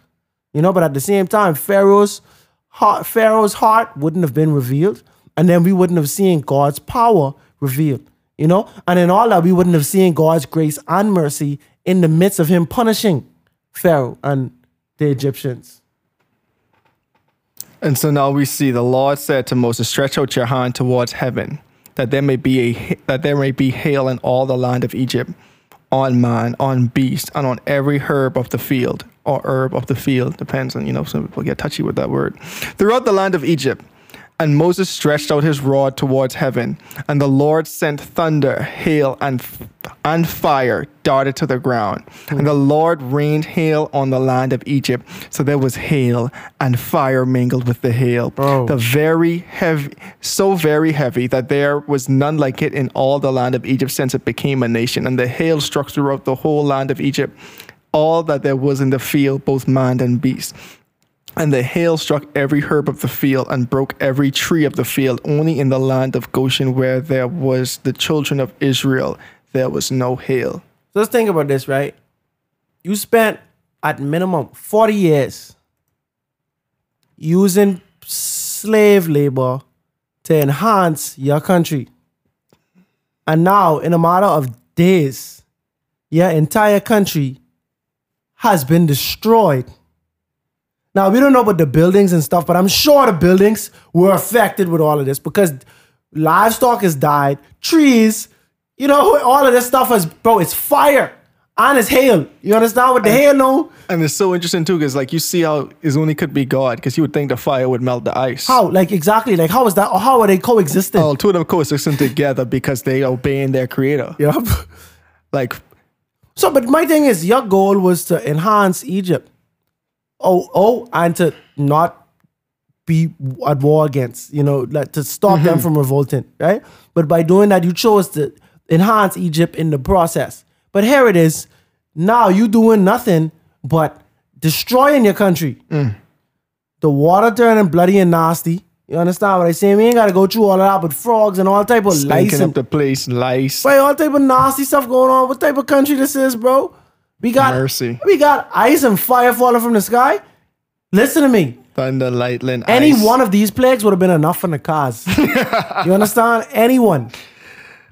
You know, but at the same time, Pharaoh's heart, Pharaoh's heart wouldn't have been revealed, and then we wouldn't have seen God's power revealed. You know, and in all that, we wouldn't have seen God's grace and mercy in the midst of Him punishing Pharaoh and the Egyptians. And so now we see the Lord said to Moses, "Stretch out your hand towards heaven, that there may be a that there may be hail in all the land of Egypt, on man, on beast, and on every herb of the field, or herb of the field depends on you know some people get touchy with that word, throughout the land of Egypt." And Moses stretched out his rod towards heaven, and the Lord sent thunder, hail, and f- and fire darted to the ground. And the Lord rained hail on the land of Egypt, so there was hail and fire mingled with the hail. Bro. The very heavy, so very heavy that there was none like it in all the land of Egypt since it became a nation. And the hail struck throughout the whole land of Egypt, all that there was in the field, both man and beast. And the hail struck every herb of the field and broke every tree of the field. Only in the land of Goshen, where there was the children of Israel, there was no hail. So let's think about this, right? You spent at minimum 40 years using slave labor to enhance your country. And now, in a matter of days, your entire country has been destroyed. Now, we don't know about the buildings and stuff, but I'm sure the buildings were affected with all of this because livestock has died, trees, you know, all of this stuff is, bro, it's fire and it's hail. You understand what the hail know? And it's so interesting too, because like you see how it only could be God, because you would think the fire would melt the ice. How? Like, exactly. Like, how is that? Or how are they coexisting? Oh, two of them coexisting together because they obeying their creator. Yep. Like, So, but my thing is, your goal was to enhance Egypt. Oh, oh, and to not be at war against, you know, like to stop them mm-hmm. from revolting, right? But by doing that, you chose to enhance Egypt in the process. But here it is. Now you doing nothing but destroying your country. Mm. The water turning bloody and nasty. You understand what I say? We ain't gotta go through all of that with frogs and all type of lice stinking up the place, lice. Wait, all type of nasty stuff going on. What type of country this is, bro? We got Mercy. We got ice and fire falling from the sky. Listen to me. Thunder, lightning, Any ice. one of these plagues would have been enough for the cause. you understand? Anyone.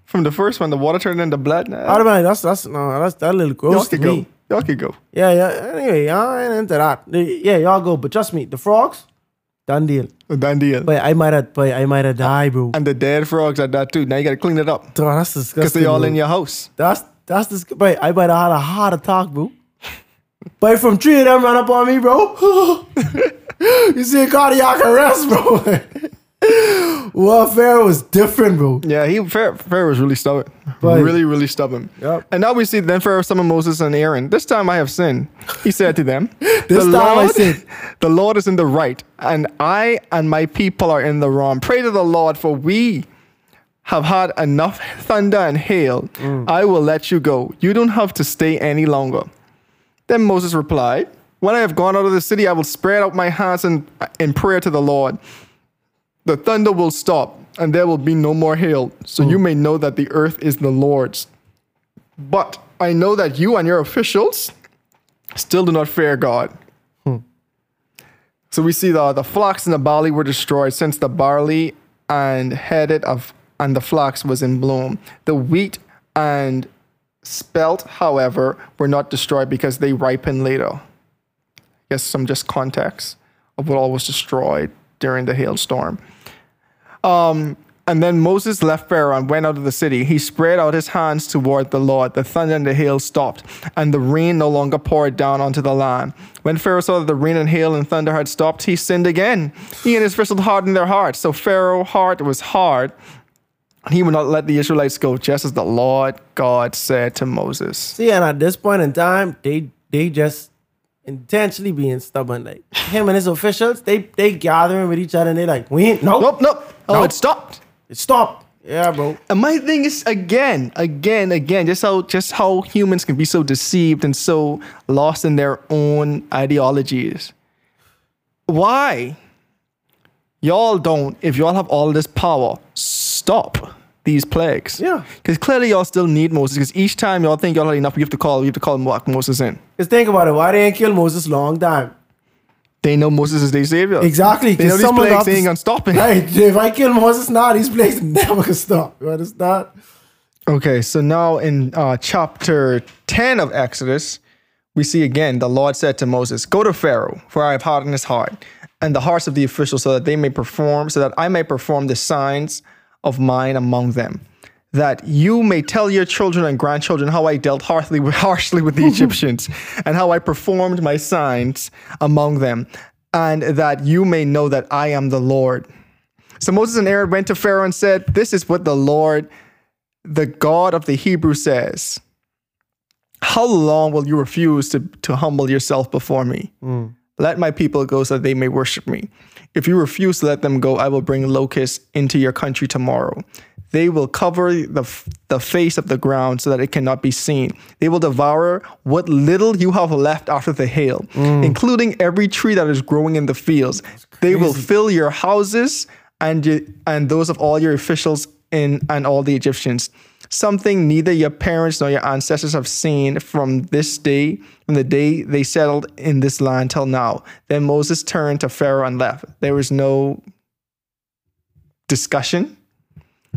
From the first one, the water turned into blood. I'd have been like, that's that's no, that's that a little y'all gross to could go. me. Y'all could go. Yeah, yeah. Anyway, I ain't into that. Yeah, y'all go. But trust me, the frogs, done deal. Done deal. But I might have, but I might have died, bro. and the dead frogs are that too. Now you gotta clean it up Bro, that's because they all bro. in your house. That's that's this. Wait, I might have had a heart attack, bro. But from three of them run up on me, bro. you see a cardiac arrest, bro. Warfare was different, bro. Yeah, he Pharaoh, Pharaoh was really stubborn. Right. Really, really stubborn. Yep. And now we see then Pharaoh summoned Moses and Aaron. This time I have sinned. He said to them, This time I sinned. The Lord is in the right, and I and my people are in the wrong. Pray to the Lord, for we have had enough thunder and hail. Mm. I will let you go. You don't have to stay any longer. Then Moses replied, When I have gone out of the city, I will spread out my hands in, in prayer to the Lord. The thunder will stop, and there will be no more hail, so you may know that the earth is the Lord's. But I know that you and your officials still do not fear God. So we see the, the flocks and the barley were destroyed since the barley and headed of and the flax was in bloom. The wheat and spelt, however, were not destroyed because they ripened later. Guess some just context of what all was destroyed during the hailstorm. Um, and then Moses left Pharaoh and went out of the city. He spread out his hands toward the Lord. The thunder and the hail stopped, and the rain no longer poured down onto the land. When Pharaoh saw that the rain and hail and thunder had stopped, he sinned again. He and his officials hardened their hearts. So Pharaoh's heart was hard. And He would not let the Israelites go, just as the Lord God said to Moses. See, and at this point in time, they they just intentionally being stubborn. Like him and his officials, they they gathering with each other and they like, we ain't nope, Nope, nope. Oh, Nope. it stopped. it stopped. Yeah, bro. And my thing is again, again, again, just how just how humans can be so deceived and so lost in their own ideologies. Why? Y'all don't, if y'all have all this power, stop these plagues. Yeah. Because clearly y'all still need Moses. Because each time y'all think y'all had enough, you have to call, you have to call Moses in. Cause think about it. Why they ain't kill Moses long time? They know Moses is their savior. Exactly. They know these plagues ain't gonna stop it. Right. If I kill Moses now, these plagues never gonna stop. You understand? Okay, so now in uh, chapter 10 of Exodus, we see again the Lord said to Moses, Go to Pharaoh, for I have hardened his heart, and the hearts of the officials, so that they may perform, so that I may perform the signs of mine among them. That you may tell your children and grandchildren how I dealt harshly with, harshly with the Egyptians, and how I performed my signs among them, and that you may know that I am the Lord. So Moses and Aaron went to Pharaoh and said, This is what the Lord the God of the Hebrews says, How long will you refuse to, to humble yourself before me? Hmm. Let my people go so that they may worship me. If you refuse to let them go, I will bring locusts into your country tomorrow. They will cover the, the face of the ground so that it cannot be seen. They will devour what little you have left after the hail, mm. including every tree that is growing in the fields. They will fill your houses and, you, and those of all your officials in, and all the Egyptians. Something neither your parents nor your ancestors have seen from this day, from the day they settled in this land till now. Then Moses turned to Pharaoh and left. There was no discussion.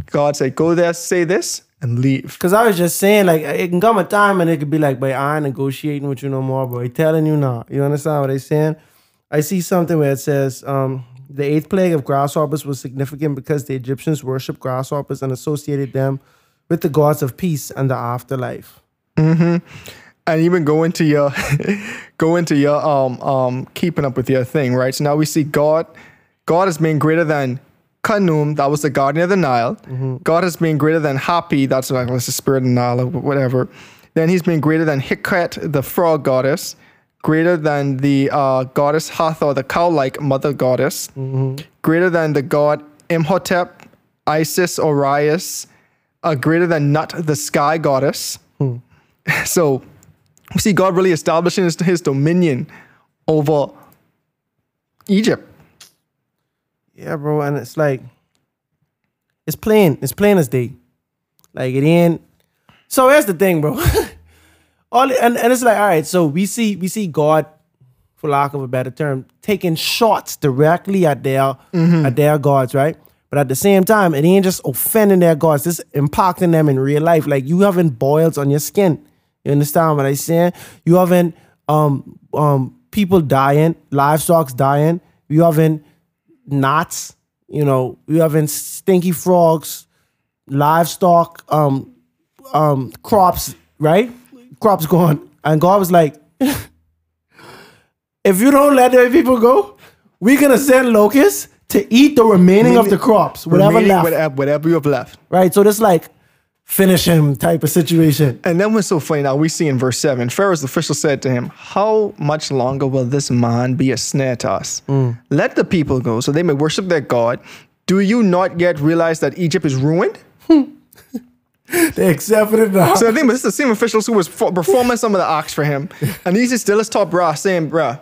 God said, Go there, say this, and leave. Cause I was just saying, like, it can come a time and it could be like, but I ain't negotiating with you no more, bro. He telling you now. You understand what I'm saying? I see something where it says, um, the eighth plague of grasshoppers was significant because the Egyptians worshipped grasshoppers and associated them with the gods of peace and the afterlife. and even go into your go into your um um keeping up with your thing, right? So now we see God, God is being greater than Khnum, that was the guardian of the Nile. God has been greater than Hapi, that's like that's the spirit of the Nile or whatever. Then he's been greater than Hikret, the frog goddess, greater than the uh, goddess Hathor, the cow-like mother goddess, greater than the god Imhotep, Isis, Orias, greater than Nut, the sky goddess. Hmm. So we see God really establishing his, his dominion over Egypt. Yeah, bro, and it's like it's plain, it's plain as day. Like it ain't. So here's the thing, bro. All and, and it's like, all right, so we see we see God, for lack of a better term, taking shots directly at their mm-hmm. at their gods, right? But at the same time, it ain't just offending their gods, it's impacting them in real life. Like you having boils on your skin. You understand what I'm saying? You having um um people dying, livestock dying, you having knots, you know, you having stinky frogs, livestock, um, um, crops, right? Crops gone. And God was like, if you don't let the people go, we're gonna send locusts to eat the remaining of the crops, whatever Remaining left. Whatever, whatever you have left. Right? So this like finish him type of situation. And then what's so funny now, we see in verse 7 Pharaoh's official said to him, How much longer will this man be a snare to us? Mm. Let the people go so they may worship their God. Do you not yet realize that Egypt is ruined? They accepted it now. So I think this is the same officials who was fo- performing some of the acts for him. And is still his top brass saying, bruh,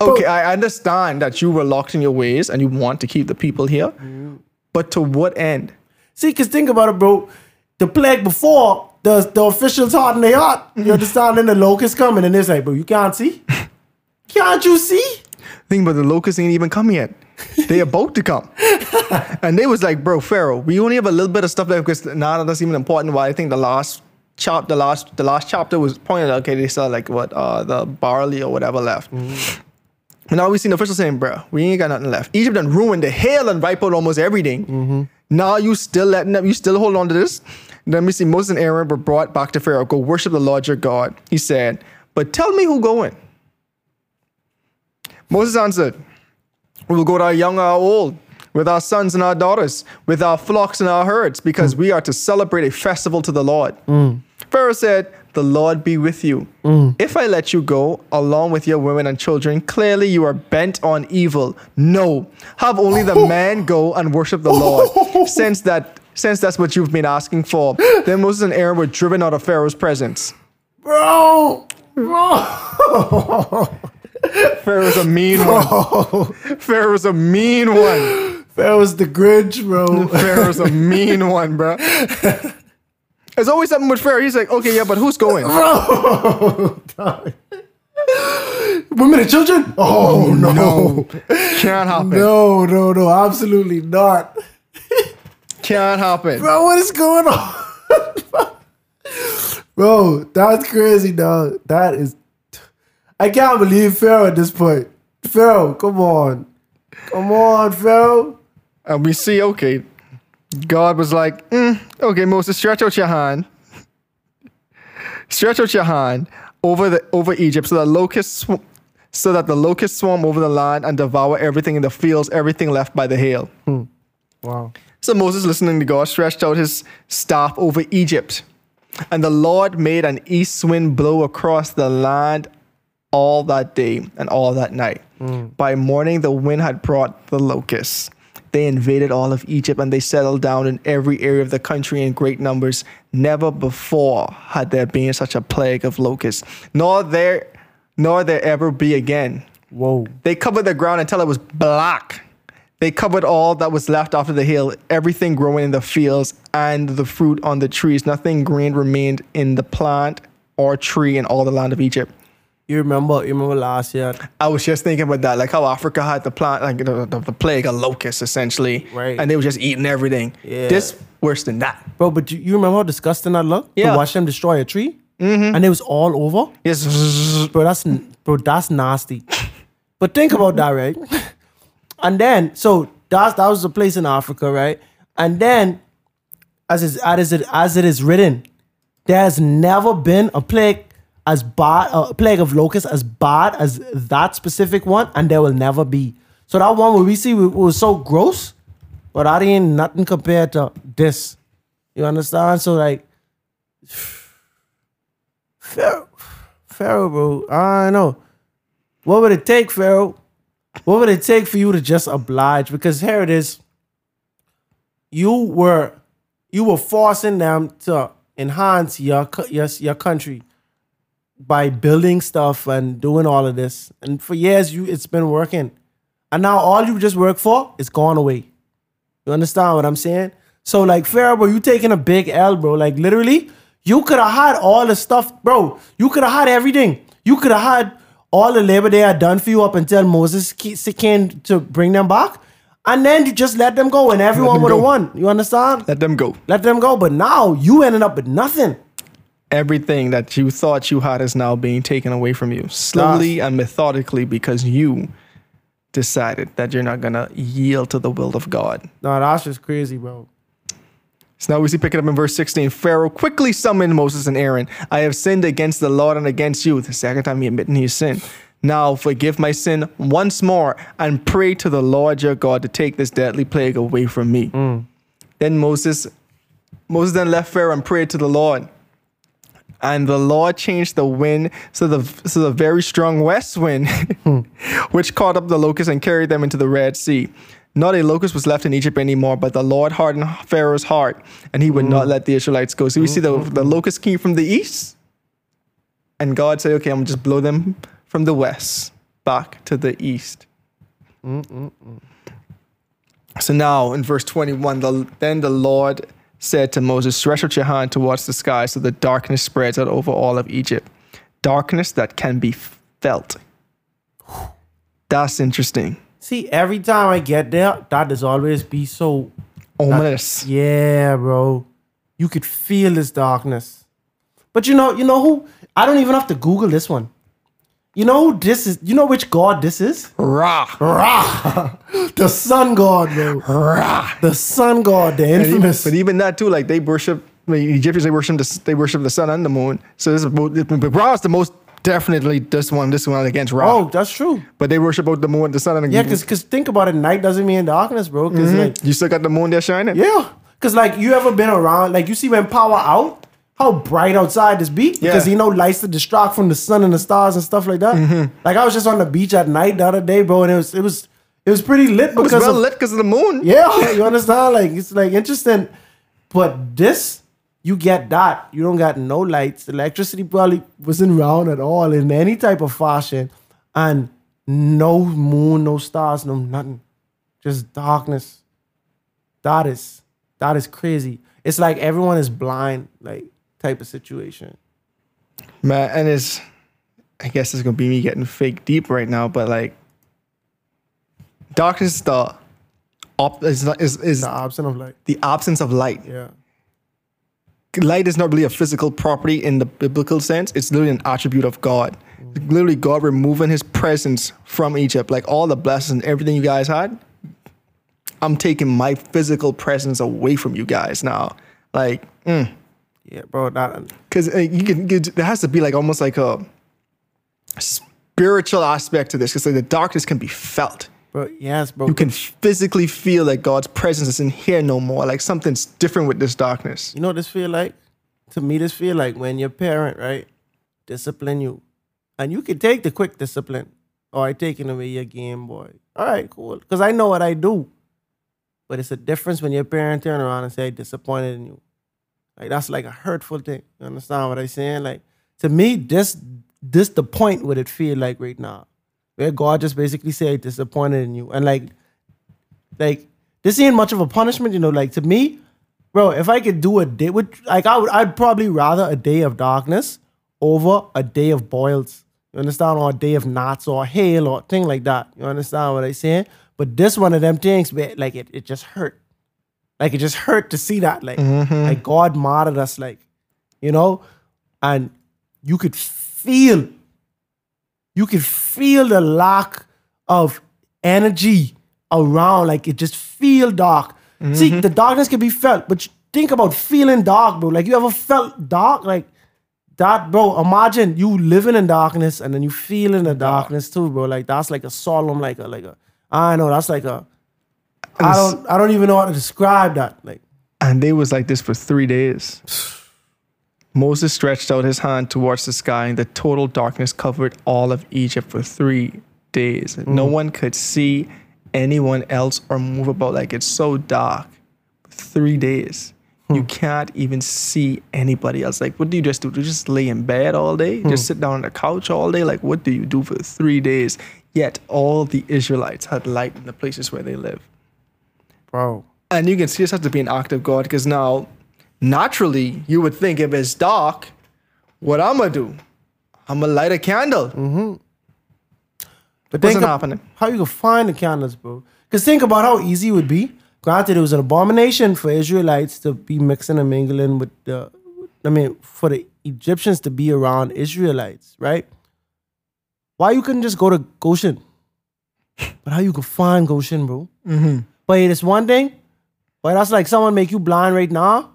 okay, I understand that you were locked in your ways and you want to keep the people here, but to what end? See, cause think about it, bro. The plague before, the the officials hardened their heart. You understand? Then the locusts coming and they say, bro, you can't see? Can't you see? Think about the locusts ain't even come yet. They about to come. and they was like, bro, Pharaoh, we only have a little bit of stuff left because now that's even important. Why I think the last chap the last the last chapter was pointed out, okay, they saw like what uh the barley or whatever left. And now we seen the officials saying, bro, we ain't got nothing left. Egypt done ruined the hail and wipe out almost everything. Mm-hmm. Now you still letting them, you still hold on to this. Then we see Moses and Aaron were brought back to Pharaoh. Go worship the Lord your God. He said, but tell me who going. Moses answered, we will go to our young or our old, with our sons and our daughters, with our flocks and our herds, because mm. we are to celebrate a festival to the Lord. Mm. Pharaoh said, The Lord be with you. Mm. If I let you go, along with your women and children, clearly you are bent on evil. No, have only the man go and worship the Lord, since that since that's what you've been asking for. Then Moses and Aaron were driven out of Pharaoh's presence. Bro, bro. Pharaoh's a mean one. Pharaoh's a mean one. Was the Grinch, bro. Pharaoh's a mean one, bro. There's always something with Pharaoh. He's like, okay, yeah, but who's going? Bro. Women and children? Oh, oh no. Can't happen. No, no, no, absolutely not. Can't happen. Bro, what is going on? Bro, that's crazy, dog. That is I can't believe Pharaoh at this point. Pharaoh, come on. Come on, Pharaoh. And we see, okay, God was like, "Mm, okay, Moses, stretch out your hand. Stretch out your hand over the over Egypt so that locusts sw- so that the locusts swarm over the land and devour everything in the fields, everything left by the hail. Wow. So Moses, listening to God, stretched out his staff over Egypt. And the Lord made an east wind blow across the land all that day and all that night. By morning, the wind had brought the locusts. They invaded all of Egypt and they settled down in every area of the country in great numbers. Never before had there been such a plague of locusts, nor there, nor there ever be again. Whoa. They covered the ground until it was black. They covered all that was left after the hail, everything growing in the fields and the fruit on the trees. Nothing green remained in the plant or tree in all the land of Egypt. You remember? You remember last year? I was just thinking about that, like how Africa had the plant, like the, the, the plague of locusts, essentially, Right. And they were just eating everything. Yeah. This worse than that. Bro, but you, you remember how disgusting that looked? Yeah. To watch them destroy a tree? Mm-hmm. And it was all over? Yes. Bro, that's bro, that's nasty. But think about that, right? And then, so that's that was a place in Africa, right? And then, as is as it as it is written, there has never been a plague as bad a plague of locusts as bad as that specific one, and there will never be. So that one where we see was- was so gross, but that ain't nothing compared to this. You understand? So like, Pharaoh, Pharaoh, bro. I know. What would it take, Pharaoh? What would it take for you to just oblige? Because here it is. You were, you were forcing them to enhance your your, your country by building stuff and doing all of this. And for years, you it's been working. And now all you just work for is gone away. You understand what I'm saying? So like Pharaoh, bro, you taking a big L, bro. Like literally, you could have had all the stuff, bro. You could have had everything. You could have had all the labor they had done for you up until Moses came to bring them back. And then you just let them go and everyone would have won. You understand? Let them go. Let them go. But now you ended up with nothing. Everything that you thought you had is now being taken away from you slowly and methodically because you decided that you're not gonna yield to the will of God. No, that's just crazy, bro. So now we see picking up in verse 16. Pharaoh quickly summoned Moses and Aaron. I have sinned against the Lord and against you. The second time he admitted his sin. Now forgive my sin once more and pray to the Lord your God to take this deadly plague away from me. Mm. Then Moses, Moses then left Pharaoh and prayed to the Lord. And the Lord changed the wind so the so the very strong west wind, hmm. which caught up the locusts and carried them into the Red Sea. Not a locust was left in Egypt anymore, but the Lord hardened Pharaoh's heart, and he would not hmm. let the Israelites go. So we see the, the hmm. locusts came from the east, and God said, Okay, I'm gonna just blow them from the west back to the east. Mm, mm, mm. So now in verse 21, the, then the Lord said to Moses, Stretch out your hand towards the sky so the darkness spreads out over all of Egypt. Darkness that can be felt. That's interesting. See, every time I get there, that does always be so Ominous. Yeah, bro. You could feel this darkness. But you know, you know who? I don't even have to Google this one. You know who this is? You know which god this is? Rah. Ra, the sun god, bro. Ra. The sun god, the And even- infamous. but even that too, like they worship the Egyptians, they worship the they worship the sun and the moon. So this is but Ra is the most definitely this one, this one against Ra. Oh, that's true. But they worship both the moon, the sun, and the Yeah, cause, cause think about it. Night doesn't mean darkness, bro. because mm-hmm. like, you still got the moon there shining. yeah, cause like you ever been around? Like you see when power out, how bright outside this be? Because Yeah. you know lights to distract from the sun and the stars and stuff like that. Mm-hmm. Like I was just on the beach at night the other day, bro, and it was it was it was pretty lit It was because well of lit because of the moon. yeah, you understand? Like it's like interesting, but this you get that you don't got no lights. Electricity probably wasn't around at all in any type of fashion, and no moon, no stars, no nothing, just darkness. That is that is crazy. It's like everyone is blind, like type of situation. Man, and it's I guess it's gonna be me getting fake deep right now, but like darkness is the op is not is, is The option of light. the absence of light. yeah, Light is not really a physical property in the biblical sense. It's literally an attribute of God. Literally God removing his presence from Egypt. Like all the blessings and everything you guys had. I'm taking my physical presence away from you guys now. Like, mm. Yeah, bro. Because uh, you can you, there has to be like almost like a spiritual aspect to this because like, the darkness can be felt bro. Yes, bro. you can physically feel that god's presence isn't here no more like something's different with this darkness You know what this feel like? To me, this feel like when your parent, right, discipline you. And you can take the quick discipline. Or I taking away your Game Boy. All right, cool. Because I know what I do. But it's a difference when your parent turn around and say, disappointed in you. Like that's like a hurtful thing. You understand what I'm saying? Like to me, this this the point what it feel like right now. Where God just basically said disappointed in you. And like like this ain't much of a punishment, you know. Like to me, bro, if I could do a day with like I would I'd probably rather a day of darkness over a day of boils. You understand? Or a day of knots or hail or thing like that. You understand what I'm saying? But this one of them things, where, like it, it just hurt. Like it just hurt to see that. Like, mm-hmm. like God martyred us, like, you know? And you could feel, you could feel the lack of energy around. Like it just feel dark. See, mm-hmm. the darkness can be felt, but think about feeling dark, bro. Like you ever felt dark? Like that, bro. Imagine you living in darkness and then you feeling the darkness too, bro. Like that's like a solemn, like a like a. I know that's like a. I don't. I don't even know how to describe that. Like And they was like this for three days. Moses stretched out his hand towards the sky, and the total darkness covered all of Egypt for three days. No mm. one could see anyone else or move about. Like it's so dark. Three days. You hmm. can't even see anybody else. Like, what do you just do? Do you just lay in bed all day? Hmm. Just sit down on the couch all day? Like, what do you do for three days? Yet all the Israelites had light in the places where they live. Bro. And you can see this has to be an act of God because now, naturally, you would think if it's dark, what I'm gonna do? I'm gonna light a candle. But Wasn't think happening. How you can find the candles, bro? Because think about how easy it would be. Granted, it was an abomination for Israelites to be mixing and mingling with the. I mean, for the Egyptians to be around Israelites, right? Why you couldn't just go to Goshen? But how you could find Goshen, bro? Mm-hmm. But it's one thing. But that's like someone make you blind right now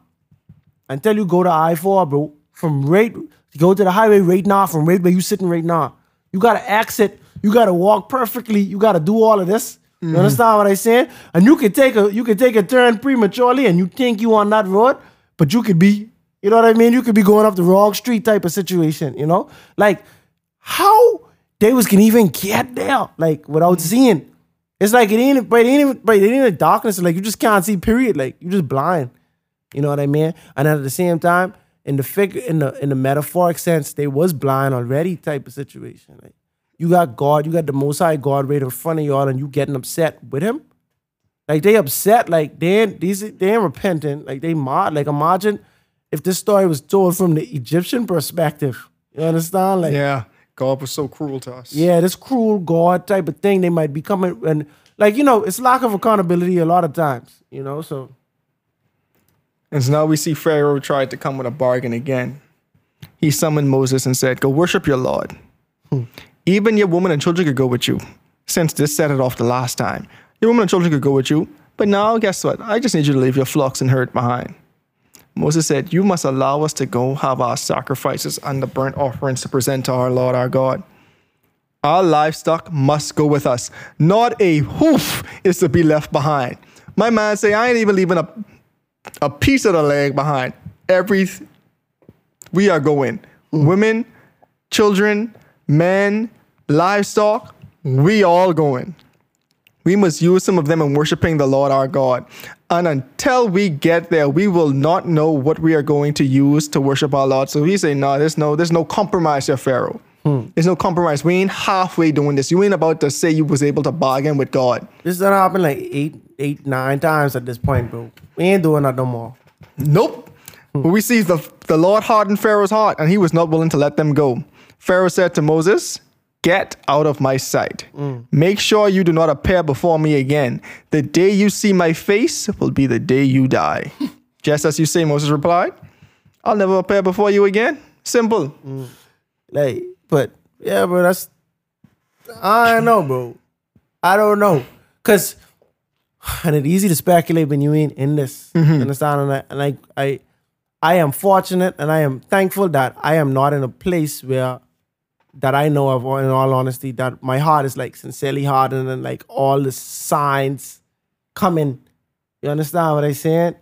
until you go to I four, bro. From right, go to the highway right now. From right where you sitting right now, you gotta exit. You gotta walk perfectly. You gotta do all of this. You mm-hmm. understand what I'm saying? And you could take a you could take a turn prematurely, and you think you on that road, but you could be, you know what I mean? You could be going up the wrong street type of situation. You know, like how they was can even get there, like without mm-hmm. seeing. It's like it ain't, but it ain't, but it ain't a darkness. Like you just can't see. Period. Like you just blind. You know what I mean? And at the same time, in the figure, in the in the metaphoric sense, they was blind already. Type of situation. Like you got God, you got the Most High God right in front of y'all, and you getting upset with Him. Like they upset. Like they ain't these they ain't repentant. Like they mod. Like imagine if this story was told from the Egyptian perspective. You understand? Like Yeah, God was so cruel to us. yeah, this cruel God type of thing, they might be coming and like, you know, it's lack of accountability a lot of times, you know, so And so now we see Pharaoh tried to come with a bargain again. He summoned Moses and said, Go worship your Lord. Hmm. Even your woman and children could go with you, since this set it off the last time. Your woman and children could go with you, but now guess what? I just need you to leave your flocks and herd behind. Moses said, You must allow us to go have our sacrifices and the burnt offerings to present to our Lord our God. Our livestock must go with us. Not a hoof is to be left behind. My man say, I ain't even leaving a, a piece of the leg behind. Every we are going. Women, children, men, livestock, we all going. We must use some of them in worshiping the Lord our God. And until we get there, we will not know what we are going to use to worship our Lord. So he say, no, there's no, there's no compromise here, Pharaoh. Hmm. There's no compromise. We ain't halfway doing this. You ain't about to say you was able to bargain with God. this done happened like eight, eight, nine times at this point, bro. We ain't doing that no more. Nope. Hmm. But we see the, the Lord hardened Pharaoh's heart, and he was not willing to let them go. Pharaoh said to Moses, Get out of my sight. Make sure you do not appear before me again. The day you see my face will be the day you die. Just as you say, Moses replied, I'll never appear before you again. Simple. Mm. Like, but yeah, bro, that's I don't know, bro. I don't know. Cause and it's easy to speculate when you ain't in this. Mm-hmm. You understand? And I, and I I I am fortunate and I am thankful that I am not in a place where that I know of, in all honesty, that my heart is like sincerely hardened and like all the signs coming. You understand what I'm saying?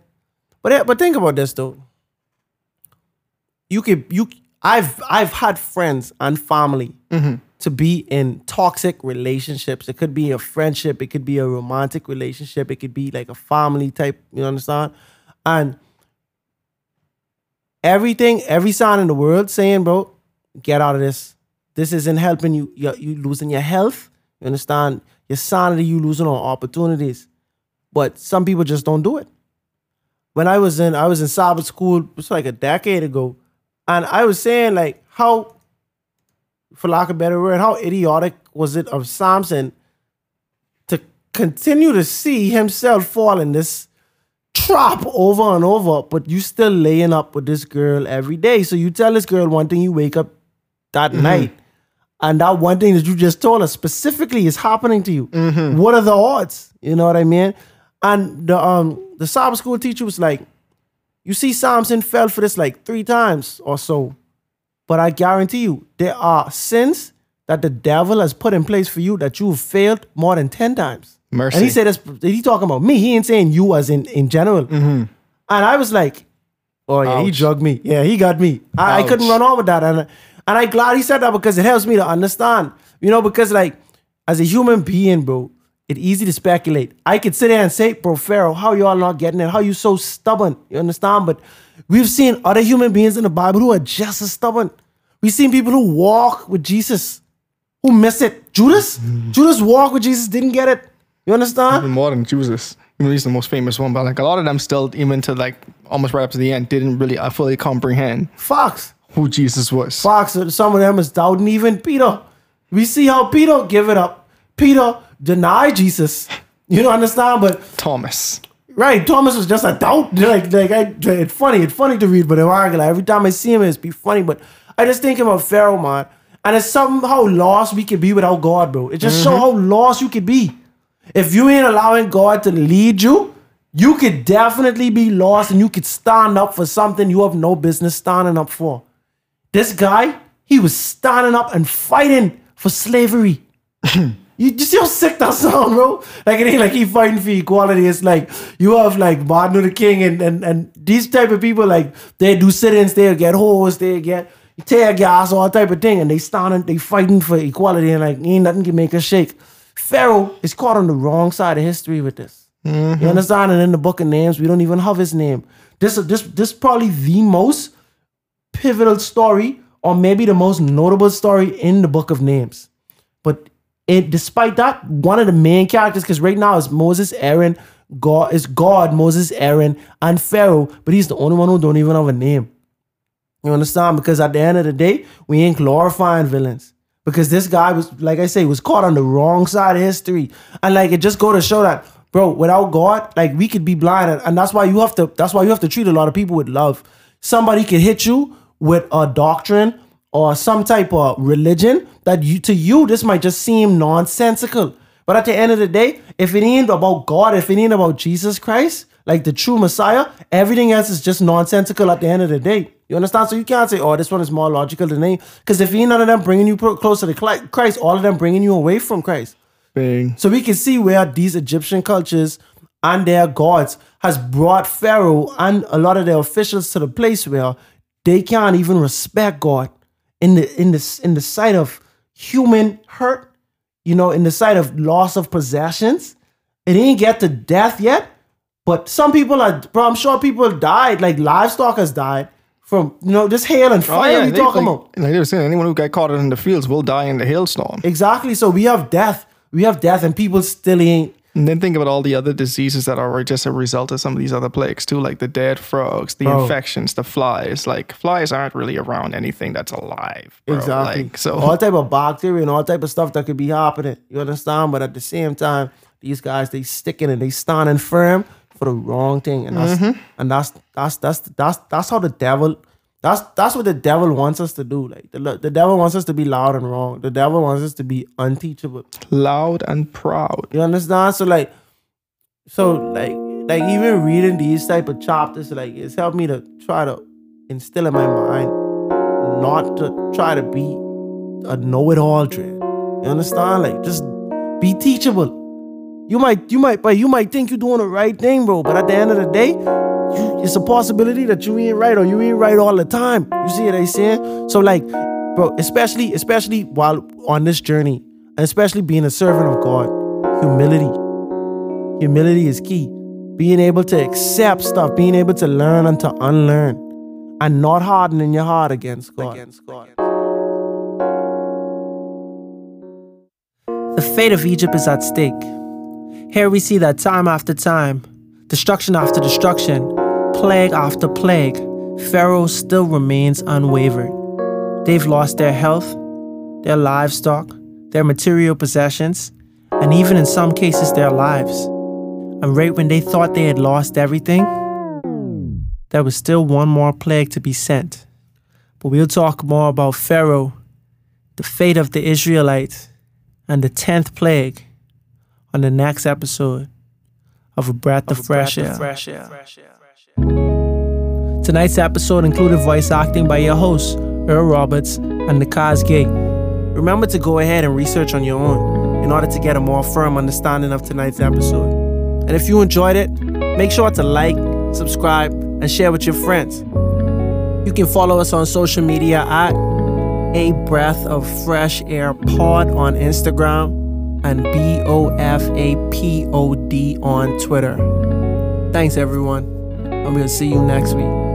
But but think about this though. You could you I've I've had friends and family mm-hmm. to be in toxic relationships. It could be a friendship, it could be a romantic relationship, it could be like a family type, you understand? And everything, every sign in the world saying, bro, get out of this. This isn't helping you. You're, you losing your health. You understand? Your sanity, you losing on opportunities. But some people just don't do it. When I was in, I was in Sabbath school, it was like a decade ago, and I was saying like how for lack of a better word, how idiotic was it of Samson to continue to see himself fall in this trap over and over, but you still laying up with this girl every day. So you tell this girl one thing, you wake up that mm-hmm. night, and that one thing that you just told us specifically is happening to you. What are the odds? You know what I mean? And the um the Sabbath school teacher was like, you see, Samson fell for this like three times or so. But I guarantee you, there are sins that the devil has put in place for you that you have failed more than 10 times. Mercy. And he said, this, he talking about me. He ain't saying you as in, in general. And I was like, oh yeah, he Mm-hmm. Drugged me. Yeah, he got me. I, I couldn't run on with that. And, and I glad he said that because it helps me to understand. You know, because like, as a human being, bro, it's easy to speculate. I could sit there and say, bro, Pharaoh, how y'all not getting it? How you so stubborn? You understand? But we've seen other human beings in the Bible who are just as stubborn. We've seen people who walk with Jesus, who miss it. Judas? Judas walked with Jesus, didn't get it. You understand? Even more than Jesus. I mean, he's the most famous one, but like a lot of them still, even to like almost right up to the end, didn't really uh, fully comprehend Fox. Who Jesus was. Fox, some of them is doubting even Peter. We see how Peter give it up. Peter denied Jesus. You don't understand? But Thomas. Right, Thomas was just a doubt. Like, like I, it's funny. It's funny to read, but like, every time I see him, it's be funny. But I just think about Pharaoh, man, and it's somehow lost we could be without God, bro. It just show mm-hmm. how lost you could be if you ain't allowing God to lead you. You could definitely be lost, and you could stand up for something you have no business standing up for. This guy, he was standing up and fighting for slavery. You, you see how sick that sound, bro? Like it ain't like he fighting for equality. It's like you have like Martin Luther King and and, and these type of people like they do sit-ins, they get hoes, they get tear gas, all type of thing, and they standing, they fighting for equality, and like ain't nothing can make us shake. Pharaoh is caught on the wrong side of history with this. You mm-hmm. understand? And in the book of names, we don't even have his name. This this this probably the most pivotal story, or maybe the most notable story in the book of names. But it, despite that, one of the main characters, because right now it's Moses, Aaron, God is God, Moses, Aaron, and Pharaoh, but he's the only one who don't even have a name. You understand? Because at the end of the day, we ain't glorifying villains. Because this guy was, like I say, was caught on the wrong side of history. And like it just go to show that, bro, without God, like we could be blind. And, and that's why you have to, that's why you have to treat a lot of people with love. Somebody could hit you with a doctrine or some type of religion that you to you, this might just seem nonsensical. But at the end of the day, if it ain't about God, if it ain't about Jesus Christ, like the true Messiah, everything else is just nonsensical at the end of the day. You understand? So you can't say, oh, this one is more logical than any. Because if ain't none of them bringing you closer to Christ, all of them bringing you away from Christ. So we can see where these Egyptian cultures and their gods has brought Pharaoh and a lot of their officials to the place where they can't even respect God in the in the in the sight of human hurt, you know, in the sight of loss of possessions. It ain't get to death yet, but some people are. Bro, I'm sure people died. Like livestock has died from you know just hail and oh, fire. we they, talking like, about like they were saying, anyone who got caught in the fields will die in the hailstorm. exactly. So we have death. We have death, and people still ain't And then think about all the other diseases that are just a result of some of these other plagues too, like the dead frogs, the Bro. infections, the flies. Like flies aren't really around anything that's alive. bro. Exactly. Like, so all type of bacteria and all type of stuff that could be happening. You understand? But at the same time, these guys they sticking and they standing firm for the wrong thing, and that's Mm-hmm. and that's that's that's that's that's how the devil. That's that's what the devil wants us to do. Like the the devil wants us to be loud and wrong. The devil wants us to be unteachable. loud and proud. You understand? So like, so like like even reading these type of chapters, like it's helped me to try to instill in my mind not to try to be a know-it-all dread. You understand? Like just be teachable. You might you might but you might think you're doing the right thing, bro. But at the end of the day, it's a possibility that you ain't right or you ain't right all the time. You see what I'm saying? So like, bro, especially especially while on this journey, and especially being a servant of God, humility. Humility is key. Being able to accept stuff, being able to learn and to unlearn, and not hardening your heart against God. Against God. The fate of Egypt is at stake. Here we see that time after time, destruction after destruction, plague after plague, Pharaoh still remains unwavered. They've lost their health, their livestock, their material possessions, and even in some cases their lives. And right when they thought they had lost everything, there was still one more plague to be sent. But we'll talk more about Pharaoh, the fate of the Israelites, and the 10th plague on the next episode of A Breath of, Fresh, Air. Tonight's episode included voice acting by your hosts, Earl Roberts and Nakaz Gay. Remember to go ahead and research on your own in order to get a more firm understanding of tonight's episode. And if you enjoyed it, make sure to like, subscribe, and share with your friends. You can follow us on social media at A Breath of Fresh Air Pod on Instagram and B O F A P O D on Twitter. Thanks, everyone, and we'll see you next week.